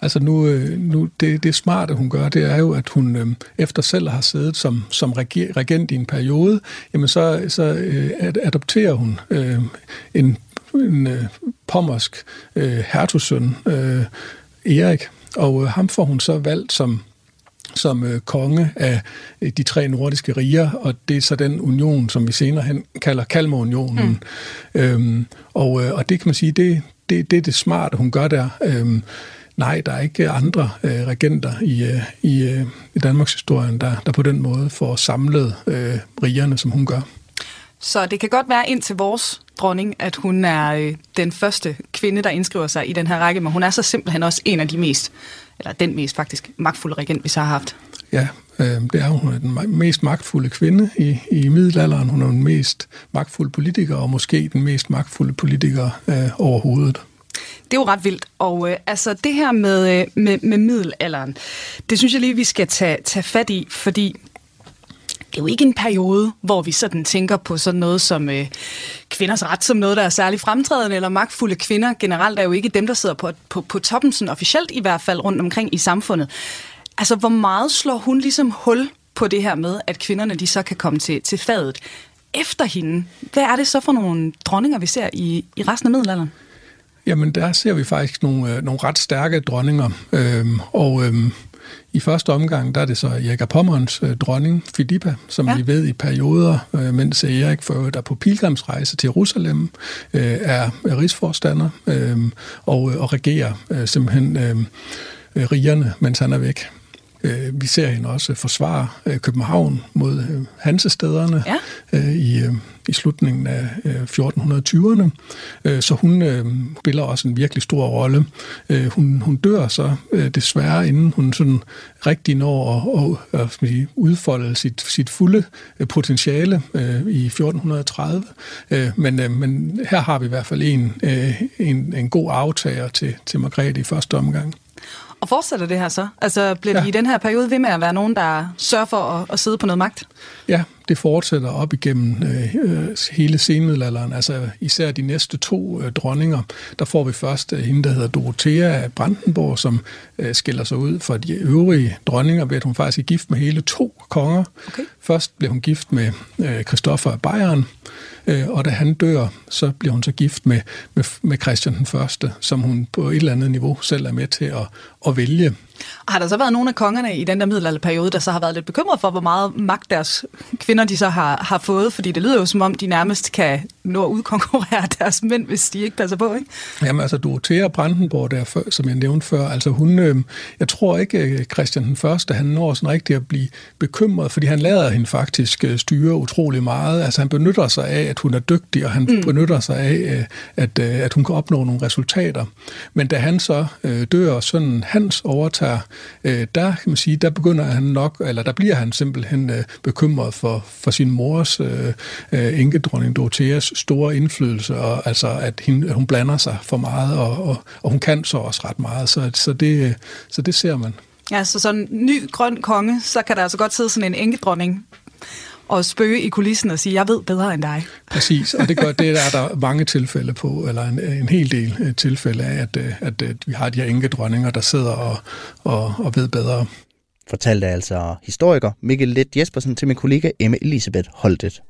Altså nu, øh, nu det, det smarte, hun gør, det er jo, at hun øh, efter selv har siddet som, som regent i en periode, jamen så, så øh, adopterer hun øh, en en øh, pommersk øh, hertugsøn, øh, Erik, og øh, ham får hun så valgt som som øh, konge af øh, de tre nordiske riger, og det er så den union, som vi senere hen kalder Kalmarunionen. Mm. Øhm, og, øh, og det kan man sige, det, det, det er det smarte, hun gør der. Øhm, nej, der er ikke andre øh, regenter i, øh, i, øh, i Danmarks historie, der, der på den måde får samlet øh, rigerne, som hun gør. Så det kan godt være ind til vores dronning, at hun er øh, den første kvinde, der indskriver sig i den her række, men hun er så simpelthen også en af de mest, eller den mest faktisk magtfulde regent, vi så har haft. ja, øh, det er hun er den mest magtfulde kvinde i, i middelalderen. Hun er den mest magtfulde politiker, og måske den mest magtfulde politiker øh, overhovedet. Det er jo ret vildt. Og øh, altså det her med, øh, med, med middelalderen, det synes jeg lige, vi skal tage, tage fat i, fordi det er jo ikke en periode, hvor vi sådan tænker på sådan noget som øh, kvinders ret som noget, der er særlig fremtrædende, eller magtfulde kvinder generelt er jo ikke dem, der sidder på, på, på toppen, sådan officielt i hvert fald rundt omkring i samfundet. Altså, hvor meget slår hun ligesom hul på det her med, at kvinderne de så kan komme til, til fadet efter hende? Hvad er det så for nogle dronninger, vi ser i, i resten af middelalderen? Jamen, der ser vi faktisk nogle, øh, nogle ret stærke dronninger, øhm, og øhm, i første omgang, der er det så Erik Pommerens øh, dronning, Filippa, som ja. vi ved i perioder, øh, mens Erik for der på pilgrimsrejse til Jerusalem, øh, er rigsforstander øh, og, og regerer øh, simpelthen øh, rigerne, mens han er væk. Øh, vi ser hende også forsvare øh, København mod øh, Hansestederne ja i, i slutningen af øh, 1420'erne. Øh, så hun spiller også en virkelig stor rolle. Hun, hun dør så desværre, inden hun sådan rigtig når at, at, at udfolde sit, sit fulde potentiale i 1430. Men, men her har vi i hvert fald en, en, en god aftager til, til Margrethe i første omgang. Og fortsætter det her så? Altså bliver ja. vi i den her periode ved med at være nogen, der sørger for at, at sidde på noget magt? Ja, det fortsætter op igennem øh, hele senmiddelalderen. Altså især de næste to øh, dronninger. Der får vi først øh, hende, der hedder Dorothea af Brandenborg, som øh, skiller sig ud fra de øvrige dronninger ved, at hun faktisk er gift med hele to konger. Okay. Først bliver hun gift med øh, Christoffer af Bayern, øh, og da han dør, så bliver hun så gift med, med, med Christian den Første, som hun på et eller andet niveau selv er med til at, at vælge. Har der så været nogle af kongerne i den der middelalderperiode, der så har været lidt bekymret for, hvor meget magt deres kvinder de så har, har fået? Fordi det lyder jo som om, de nærmest kan nå at udkonkurrere deres mænd, hvis de ikke passer på, ikke? Jamen altså, Dorothea Brandenborg, der, som jeg nævnte før, altså hun, øh, jeg tror ikke, øh, Christian den Første, han når sådan rigtig at blive bekymret, fordi han lader hende faktisk øh, styre utrolig meget. Altså han benytter sig af, at hun er dygtig, og han mm. benytter sig af, øh, at, at hun kan opnå nogle resultater. Men da han så øh, dør, sådan hans overtager, øh, der kan man sige, der begynder han nok, eller der bliver han simpelthen øh, bekymret for, for sin mors øh, øh, enkedronning Dorotheas store indflydelse, og altså at hende, hun blander sig for meget, og, og, og hun kan så også ret meget, så, så, det, så det ser man. Ja, så sådan en ny grøn konge, så kan der altså godt sidde sådan en enkedronning og spøge i kulissen og sige, jeg ved bedre end dig. Præcis, og det, gør, det er der mange tilfælde på, eller en, en hel del øh, tilfælde af, at, øh, at, at vi har de her enkedronninger, der sidder og, og, og ved bedre. Fortalte altså historiker Mikkel Let Jespersen til min kollega Emma Elisabeth Holtet.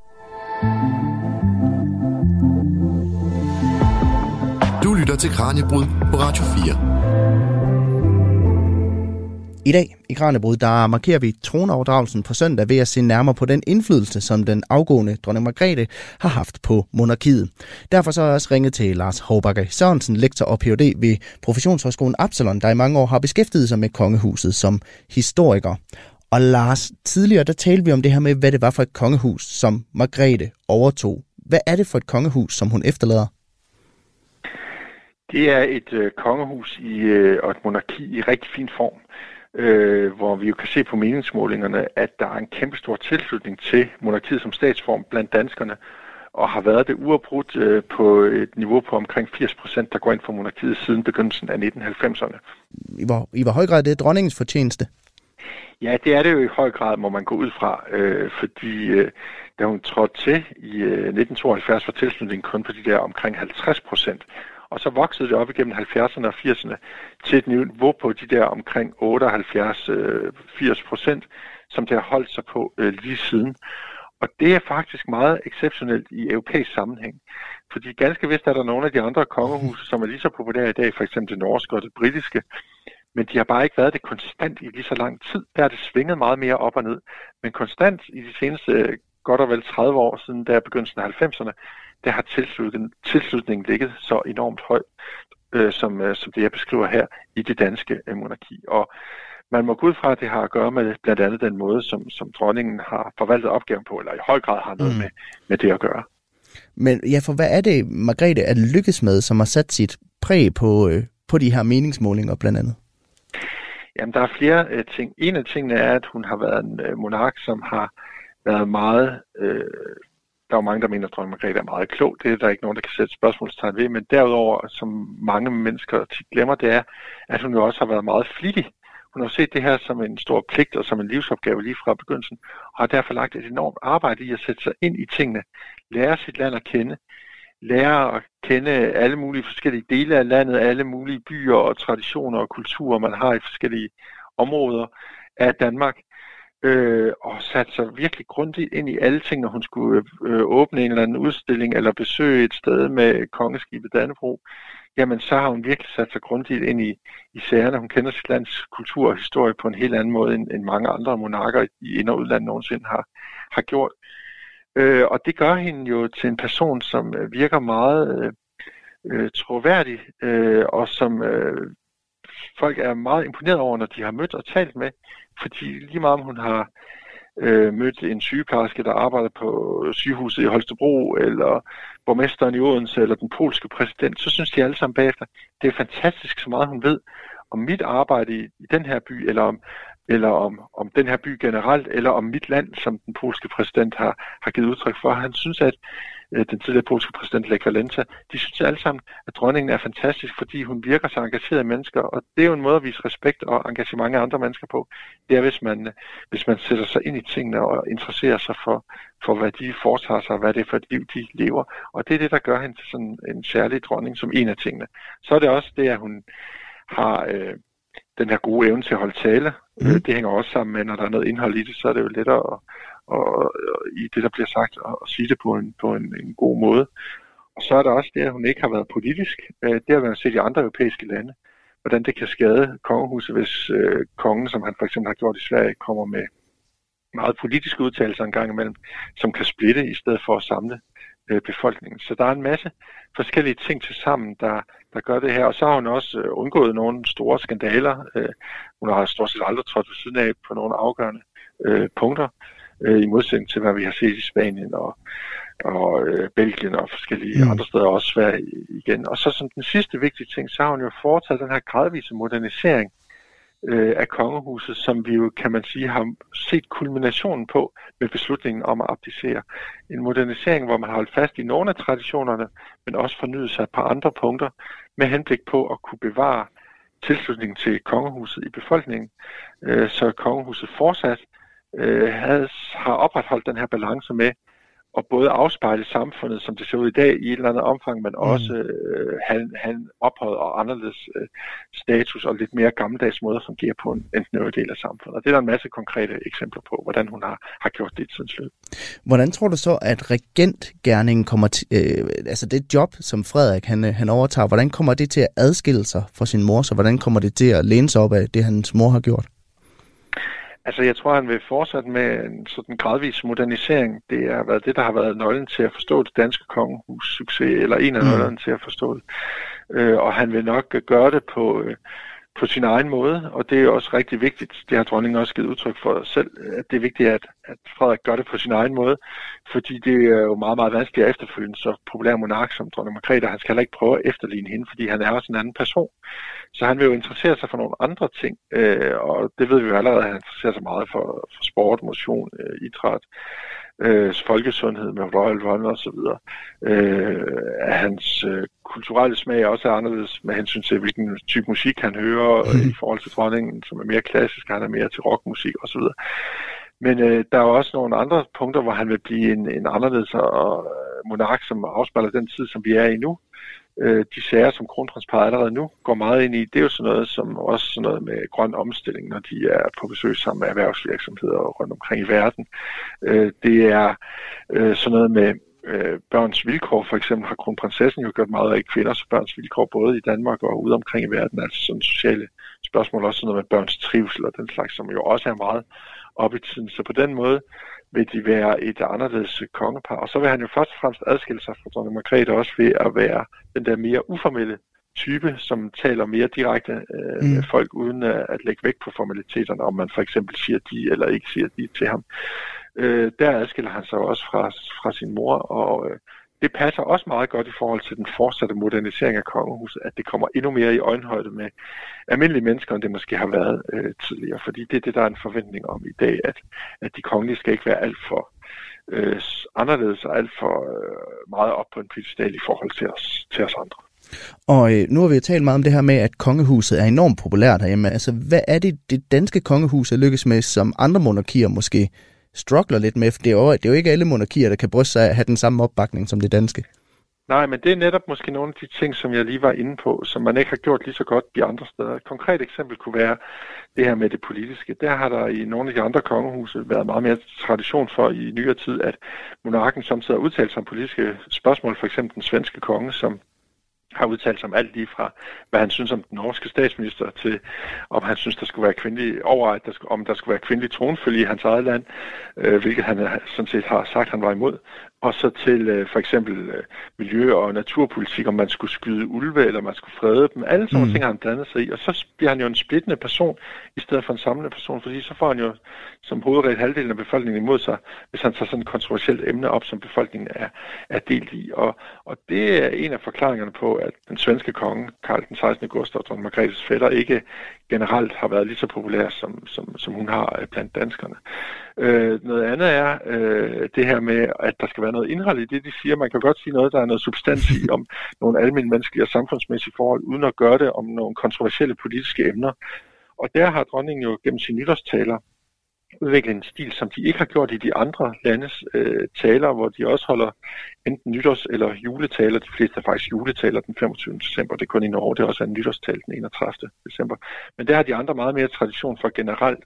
Du lytter til Kranjebrud på Radio 4. I dag i Granebrud, der markerer vi tronoverdragelsen på søndag ved at se nærmere på den indflydelse, som den afgående dronning Margrethe har haft på monarkiet. Derfor så har jeg også ringet til Lars Håbakke Sørensen, lektor og Ph.D. ved Professionshøjskolen Absalon, der i mange år har beskæftiget sig med kongehuset som historiker. Og Lars, tidligere der talte vi om det her med, hvad det var for et kongehus, som Margrethe overtog. Hvad er det for et kongehus, som hun efterlader? Det er et øh, kongehus i, øh, og et monarki i rigtig fin form øh, hvor vi jo kan se på meningsmålingerne, at der er en kæmpe stor tilslutning til monarkiet som statsform blandt danskerne, og har været det uafbrudt øh, på et niveau på omkring 80 procent, der går ind for monarkiet siden begyndelsen af 1990'erne. I hvor, I hvor høj grad det er dronningens fortjeneste? Ja, det er det jo i høj grad, må man gå ud fra, øh, fordi øh, da hun trådte til i øh, 1972 var tilslutningen kun på de der omkring 50 procent og så voksede det op igennem 70'erne og 80'erne til et niveau på de der omkring 78-80 øh, procent, som det har holdt sig på øh, lige siden. Og det er faktisk meget exceptionelt i europæisk sammenhæng. Fordi ganske vist er der nogle af de andre kongehuse, som er lige så populære i dag, for eksempel det norske og det britiske, men de har bare ikke været det konstant i lige så lang tid. Der er det svinget meget mere op og ned. Men konstant i de seneste øh, godt og vel 30 år siden, der begyndelsen af 90'erne, der har tilslutningen, tilslutningen ligget så enormt højt, øh, som, øh, som det jeg beskriver her i det danske øh, monarki. Og man må gå ud fra, at det har at gøre med blandt andet den måde, som, som dronningen har forvaltet opgaven på, eller i høj grad har noget mm. med, med det at gøre. Men ja, for hvad er det, Margrethe er lykkes med, som har sat sit præg på, øh, på de her meningsmålinger blandt andet? Jamen, der er flere øh, ting. En af tingene er, at hun har været en øh, monark, som har været meget... Øh, der er jo mange, der mener, at dronning Margrethe er meget klog. Det er der ikke nogen, der kan sætte spørgsmålstegn ved. Men derudover, som mange mennesker tit glemmer, det er, at hun jo også har været meget flittig. Hun har set det her som en stor pligt og som en livsopgave lige fra begyndelsen, og har derfor lagt et enormt arbejde i at sætte sig ind i tingene, lære sit land at kende, lære at kende alle mulige forskellige dele af landet, alle mulige byer og traditioner og kulturer, man har i forskellige områder af Danmark, øh, og satte sig virkelig grundigt ind i alle ting, når hun skulle øh, åbne en eller anden udstilling eller besøge et sted med kongeskibet Dannebro, jamen så har hun virkelig sat sig grundigt ind i, i sagerne. Hun kender sit lands kultur og historie på en helt anden måde, end, end mange andre monarker i ind- og udland nogensinde har, har gjort. Øh, og det gør hende jo til en person, som virker meget øh, øh, troværdig, øh, og som øh, folk er meget imponeret over, når de har mødt og talt med. Fordi lige meget om hun har øh, mødt en sygeplejerske, der arbejder på sygehuset i Holstebro, eller borgmesteren i Odense, eller den polske præsident, så synes de alle sammen bagefter, det er fantastisk, så meget hun ved om mit arbejde i, i den her by, eller om eller om, om den her by generelt, eller om mit land, som den polske præsident har, har givet udtryk for. Han synes, at øh, den tidligere polske præsident Lech Walesa, de synes alle sammen, at dronningen er fantastisk, fordi hun virker så engageret i mennesker, og det er jo en måde at vise respekt og engagement af andre mennesker på. Det er, hvis man, hvis man sætter sig ind i tingene og interesserer sig for, for hvad de foretager sig, og hvad det er for et liv, de lever. Og det er det, der gør hende til sådan en særlig dronning som en af tingene. Så er det også det, at hun har... Øh, den her gode evne til at holde tale. Mm. Det hænger også sammen med, når der er noget indhold i det, så er det jo lettere at, og, at, i det, der bliver sagt, at, at sige det på en, på en, en god måde. Og så er der også det, at hun ikke har været politisk. Øh, det har man set i andre europæiske lande, hvordan det kan skade kongehuset, hvis øh, kongen, som han for eksempel har gjort i Sverige, kommer med meget politiske udtalelser en gang imellem, som kan splitte i stedet for at samle øh, befolkningen. Så der er en masse forskellige ting til sammen, der, der gør det her. Og så har hun også øh, undgået nogle store skandaler. Øh, hun har stort set aldrig trådt ved siden af på nogle afgørende øh, punkter, i modsætning til, hvad vi har set i Spanien og, og Belgien og forskellige mm. andre steder, også Sverige igen. Og så som den sidste vigtige ting, så har hun jo foretaget den her gradvise modernisering øh, af kongehuset, som vi jo, kan man sige, har set kulminationen på med beslutningen om at abdicere. En modernisering, hvor man har holdt fast i nogle af traditionerne, men også fornyet sig på andre punkter, med henblik på at kunne bevare tilslutningen til kongehuset i befolkningen, øh, så kongehuset fortsat øh, havde, har opretholdt den her balance med, og både afspejle samfundet, som det ser ud i dag, i et eller andet omfang, men mm. også øh, han, han ophøjet og anderledes øh, status og lidt mere gammeldags måde at fungere på en, enten øvrige del af samfundet. Og det er der en masse konkrete eksempler på, hvordan hun har, har gjort det i tidens løb. Hvordan tror du så, at regentgærningen kommer til, øh, altså det job, som Frederik han, han overtager, hvordan kommer det til at adskille sig fra sin mor, så hvordan kommer det til at læne sig op af det, hans mor har gjort? Altså, jeg tror, han vil fortsætte med en sådan gradvis modernisering. Det har været det, der har været nøglen til at forstå det danske kongehus succes, eller en af mm. nøglerne til at forstå det. Øh, og han vil nok gøre det på, øh, på sin egen måde, og det er også rigtig vigtigt, det har dronningen også givet udtryk for selv, at det er vigtigt, at, at Frederik gør det på sin egen måde, fordi det er jo meget, meget vanskeligt at efterfølge så populær monark som dronning Margrethe, han skal heller ikke prøve at efterligne hende, fordi han er også en anden person. Så han vil jo interessere sig for nogle andre ting, øh, og det ved vi jo allerede, at han interesserer sig meget for, for sport, motion, øh, idræt, øh, folkesundhed med Royal Run og så videre. Øh, hans øh, kulturelle smag også er anderledes med hensyn til, hvilken type musik han hører mm. i forhold til dronningen, som er mere klassisk, han er mere til rockmusik og så videre. Men øh, der er også nogle andre punkter, hvor han vil blive en, en anderledes og, øh, monark, som afspejler den tid, som vi er i nu øh, de sager, som kronprinsparet allerede nu går meget ind i, det er jo sådan noget som også sådan noget med grøn omstilling, når de er på besøg sammen med erhvervsvirksomheder rundt omkring i verden. Øh, det er øh, sådan noget med øh, børns vilkår, for eksempel har kronprinsessen jo gjort meget af kvinders og børns vilkår, både i Danmark og ude omkring i verden, altså sådan sociale spørgsmål, også sådan noget med børns trivsel og den slags, som jo også er meget op i tiden. Så på den måde vil de være et anderledes kongepar. Og så vil han jo først og fremmest adskille sig fra dronning Margrethe også ved at være den der mere uformelle type, som taler mere direkte øh, mm. med folk, uden at, at lægge vægt på formaliteterne, om man for eksempel siger de eller ikke siger de til ham. Øh, der adskiller han sig også fra, fra sin mor, og øh, det passer også meget godt i forhold til den fortsatte modernisering af kongehuset, at det kommer endnu mere i øjenhøjde med almindelige mennesker, end det måske har været øh, tidligere. Fordi det er det, der er en forventning om i dag, at, at de kongelige skal ikke være alt for øh, anderledes og alt for øh, meget op på en pedestal i forhold til os, til os andre. Og øh, nu har vi jo talt meget om det her med, at kongehuset er enormt populært herhjemme. Altså, hvad er det, det danske kongehus er lykkes med, som andre monarkier måske struggler lidt med? For det er, jo, det er jo ikke alle monarkier, der kan bryste sig af at have den samme opbakning som det danske. Nej, men det er netop måske nogle af de ting, som jeg lige var inde på, som man ikke har gjort lige så godt de andre steder. Et konkret eksempel kunne være det her med det politiske. Der har der i nogle af de andre kongehuse været meget mere tradition for i nyere tid, at monarken samtidig har udtalt sig om politiske spørgsmål, for eksempel den svenske konge, som har udtalt sig om alt lige fra, hvad han synes om den norske statsminister, til om han synes, der skulle være kvindelig over, at der skulle, om der skulle være kvindelig tronfølge i hans eget land, øh, hvilket han øh, sådan set har sagt, han var imod og så til øh, for eksempel øh, miljø- og naturpolitik, om man skulle skyde ulve, eller man skulle frede dem. Alle sådan mm. ting har han blandet sig i, og så bliver han jo en splittende person, i stedet for en samlende person, fordi så får han jo som hovedregel halvdelen af befolkningen imod sig, hvis han tager sådan et kontroversielt emne op, som befolkningen er, er delt i. Og, og det er en af forklaringerne på, at den svenske konge, Karl den 16. Gustav og dronning Margrethes fætter, ikke generelt har været lige så populær, som, som, som hun har øh, blandt danskerne. Øh, noget andet er øh, det her med, at der skal være noget indhold i det, de siger. Man kan godt sige noget, der er noget substans i om nogle almindelige menneskelige og samfundsmæssige forhold, uden at gøre det om nogle kontroversielle politiske emner. Og der har dronningen jo gennem sine nytårstaler udvikle en stil, som de ikke har gjort i de andre landes øh, taler, hvor de også holder enten nytårs- eller juletaler. De fleste er faktisk juletaler den 25. december. Det er kun i Norge, det er også en nytårstal den 31. december. Men der har de andre meget mere tradition for generelt,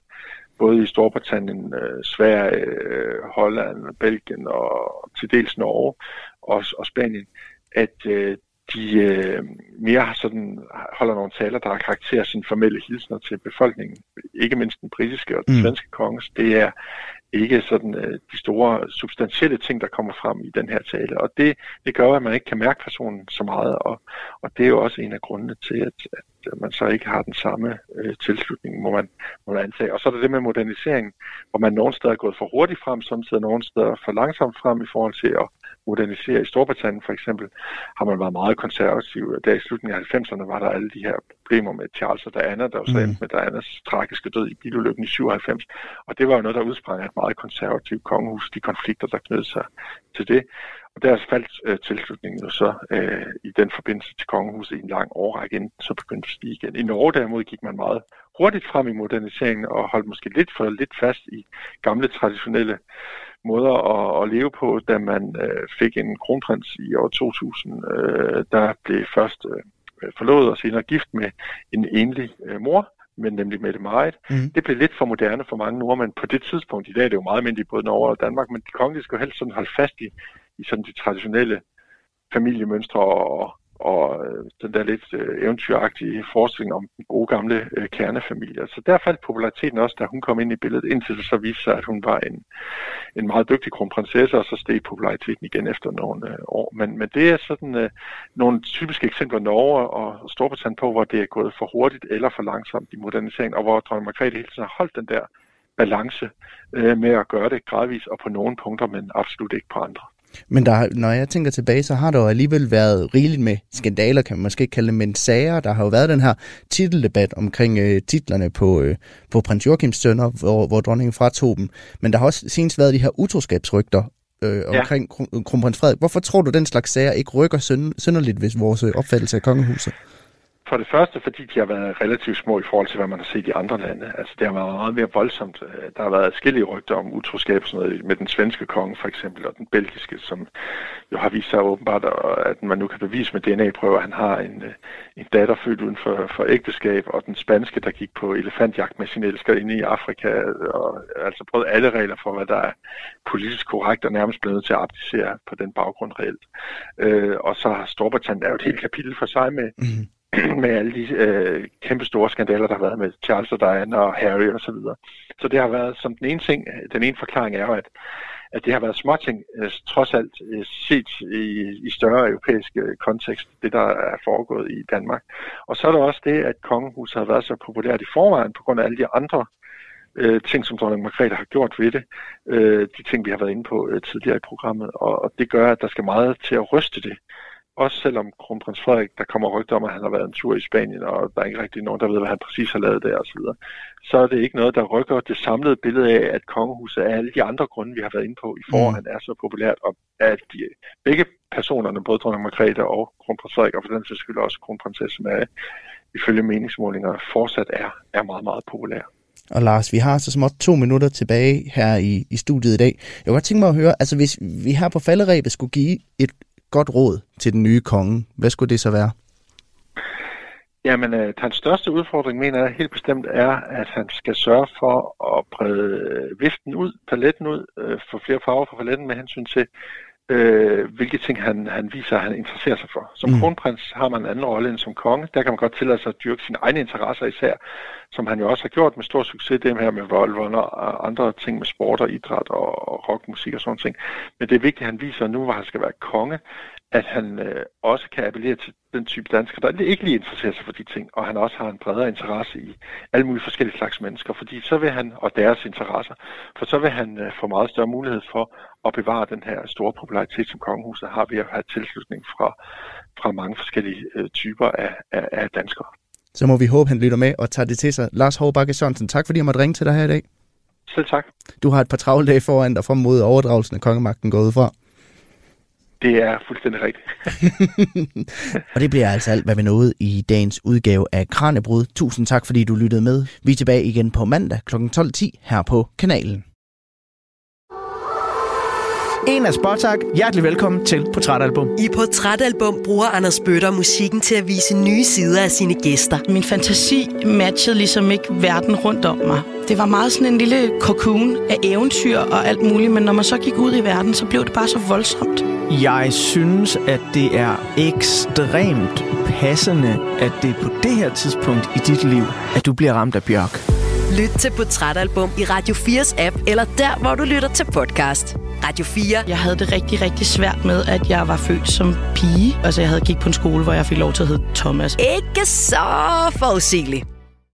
både i Storbritannien, øh, Sverige, øh, Holland, Belgien og til dels Norge og, og Spanien, at øh, de øh, mere sådan, holder nogle taler, der har karakter af sine formelle hilsner til befolkningen. Ikke mindst den britiske og den mm. svenske konges. Det er ikke sådan øh, de store substantielle ting, der kommer frem i den her tale. Og det, det gør, at man ikke kan mærke personen så meget. Og, og det er jo også en af grundene til, at, at man så ikke har den samme øh, tilslutning, må man, må man antage. Og så er der det med moderniseringen, hvor man nogle steder er gået for hurtigt frem, samtidig nogle steder for langsomt frem i forhold til at modernisere. I Storbritannien for eksempel har man været meget konservativ. Der i slutningen af 90'erne var der alle de her problemer med Charles og Diana, der var så mm. med Dianas tragiske død i bilulykken i 97. Og det var jo noget, der udsprang af et meget konservativt kongehus, de konflikter, der knyttede sig til det. Og der faldt øh, tilslutningen jo så øh, i den forbindelse til kongehuset i en lang årrække, inden så begyndte at stige igen. I Norge derimod gik man meget hurtigt frem i moderniseringen og holdt måske lidt for lidt fast i gamle traditionelle måder at, at leve på, da man øh, fik en kronprins i år 2000. Øh, der blev først øh, forlovet og senere gift med en enlig øh, mor, men nemlig Mette Marit. Mm. Det blev lidt for moderne for mange nordmænd på det tidspunkt. I dag er det jo meget almindeligt både Norge og Danmark, men de kongelige skal jo helst sådan holde fast i, i sådan de traditionelle familiemønstre og, og øh, den der lidt øh, eventyragtige forestilling om den gode gamle øh, kernefamilie. Så der faldt populariteten også, da hun kom ind i billedet, indtil det så viste sig, at hun var en, en meget dygtig kronprinsesse, og så steg populariteten igen efter nogle øh, år. Men, men det er sådan øh, nogle typiske eksempler Norge og Storbritannien på, hvor det er gået for hurtigt eller for langsomt i moderniseringen, og hvor dronning Margrethe hele tiden har holdt den der balance øh, med at gøre det gradvist og på nogle punkter, men absolut ikke på andre. Men der, når jeg tænker tilbage, så har der jo alligevel været rigeligt med skandaler, kan man måske ikke kalde det, men sager. Der har jo været den her titeldebat omkring øh, titlerne på, øh, på prins Joachims sønner, hvor, hvor dronningen fratog dem. Men der har også senest været de her utroskabsrygter øh, omkring ja. kronprins Frederik. Hvorfor tror du, den slags sager ikke rykker synderligt ved vores opfattelse af kongehuset? For det første, fordi de har været relativt små i forhold til, hvad man har set i andre lande. Altså, det har været meget mere voldsomt. Øh, der har været forskellige rygter om utroskab og sådan noget, med den svenske konge for eksempel, og den belgiske, som jo har vist sig åbenbart, at man nu kan bevise med DNA-prøver, at han har en, øh, en datter født uden for, for ægteskab, og den spanske, der gik på elefantjagt med sin elsker inde i Afrika, og altså prøvet alle regler for, hvad der er politisk korrekt, og nærmest blevet til at abdicere på den baggrund reelt. Øh, og så har Storbritannien er jo et helt kapitel for sig med, mm med alle de øh, kæmpe store skandaler, der har været med Charles og Diana og Harry og så videre. Så det har været som den ene ting, den ene forklaring er jo, at, at det har været småting, øh, trods alt øh, set i, i større europæiske øh, kontekst, det der er foregået i Danmark. Og så er der også det, at kongehuset har været så populært i forvejen på grund af alle de andre øh, ting, som dronning Margrethe har gjort ved det, øh, de ting, vi har været inde på øh, tidligere i programmet, og, og det gør, at der skal meget til at ryste det. Også selvom kronprins Frederik, der kommer rygter om, at han har været en tur i Spanien, og der er ikke rigtig nogen, der ved, hvad han præcis har lavet der osv., så er det ikke noget, der rykker det samlede billede af, at kongehuset af alle de andre grunde, vi har været inde på i forvejen, mm. er så populært, og at de, begge personerne, både dronning Margrethe og kronprins Frederik, og for den sags skyld også kronprinsessen, er ifølge meningsmålinger fortsat er, er meget, meget populære. Og Lars, vi har så småt to minutter tilbage her i, i studiet i dag. Jeg kunne godt tænke mig at høre, altså hvis vi her på falderæbet skulle give et godt råd til den nye konge, hvad skulle det så være? Jamen, øh, hans største udfordring, mener jeg helt bestemt, er, at han skal sørge for at brede viften ud, paletten ud, øh, få flere farver på paletten med hensyn til, øh, hvilke ting han, han viser, at han interesserer sig for. Som mm. kronprins har man en anden rolle end som konge. Der kan man godt tillade sig at dyrke sine egne interesser især, som han jo også har gjort med stor succes, det her med Volvo og andre ting med sport og idræt og, og rockmusik og sådan ting. Men det er vigtigt, at han viser nu, hvor han skal være konge, at han øh, også kan appellere til den type danskere, der ikke lige interesserer sig for de ting, og han også har en bredere interesse i alle mulige forskellige slags mennesker, fordi så vil han, og deres interesser, for så vil han øh, få meget større mulighed for at bevare den her store popularitet, som kongehuset har ved at have tilslutning fra, fra mange forskellige øh, typer af, af, af danskere. Så må vi håbe, han lytter med og tager det til sig. Lars Håbakke Sørensen, tak fordi jeg måtte ringe til dig her i dag. Selv tak. Du har et par travle dage foran dig frem mod overdragelsen af kongemagten gået fra. Det er fuldstændig rigtigt. og det bliver altså alt, hvad vi nåede i dagens udgave af Kranjebrud. Tusind tak, fordi du lyttede med. Vi er tilbage igen på mandag kl. 12.10 her på kanalen. En af Spotak. Hjertelig velkommen til Portrætalbum. I Portrætalbum bruger Anders Bøtter musikken til at vise nye sider af sine gæster. Min fantasi matchede ligesom ikke verden rundt om mig. Det var meget sådan en lille cocoon af eventyr og alt muligt, men når man så gik ud i verden, så blev det bare så voldsomt. Jeg synes, at det er ekstremt passende, at det er på det her tidspunkt i dit liv, at du bliver ramt af Bjørk. Lyt til Portrætalbum i Radio 4's app, eller der, hvor du lytter til podcast. Radio 4. Jeg havde det rigtig, rigtig svært med, at jeg var født som pige. Altså, jeg havde gik på en skole, hvor jeg fik lov til at hedde Thomas. Ikke så forudsigeligt.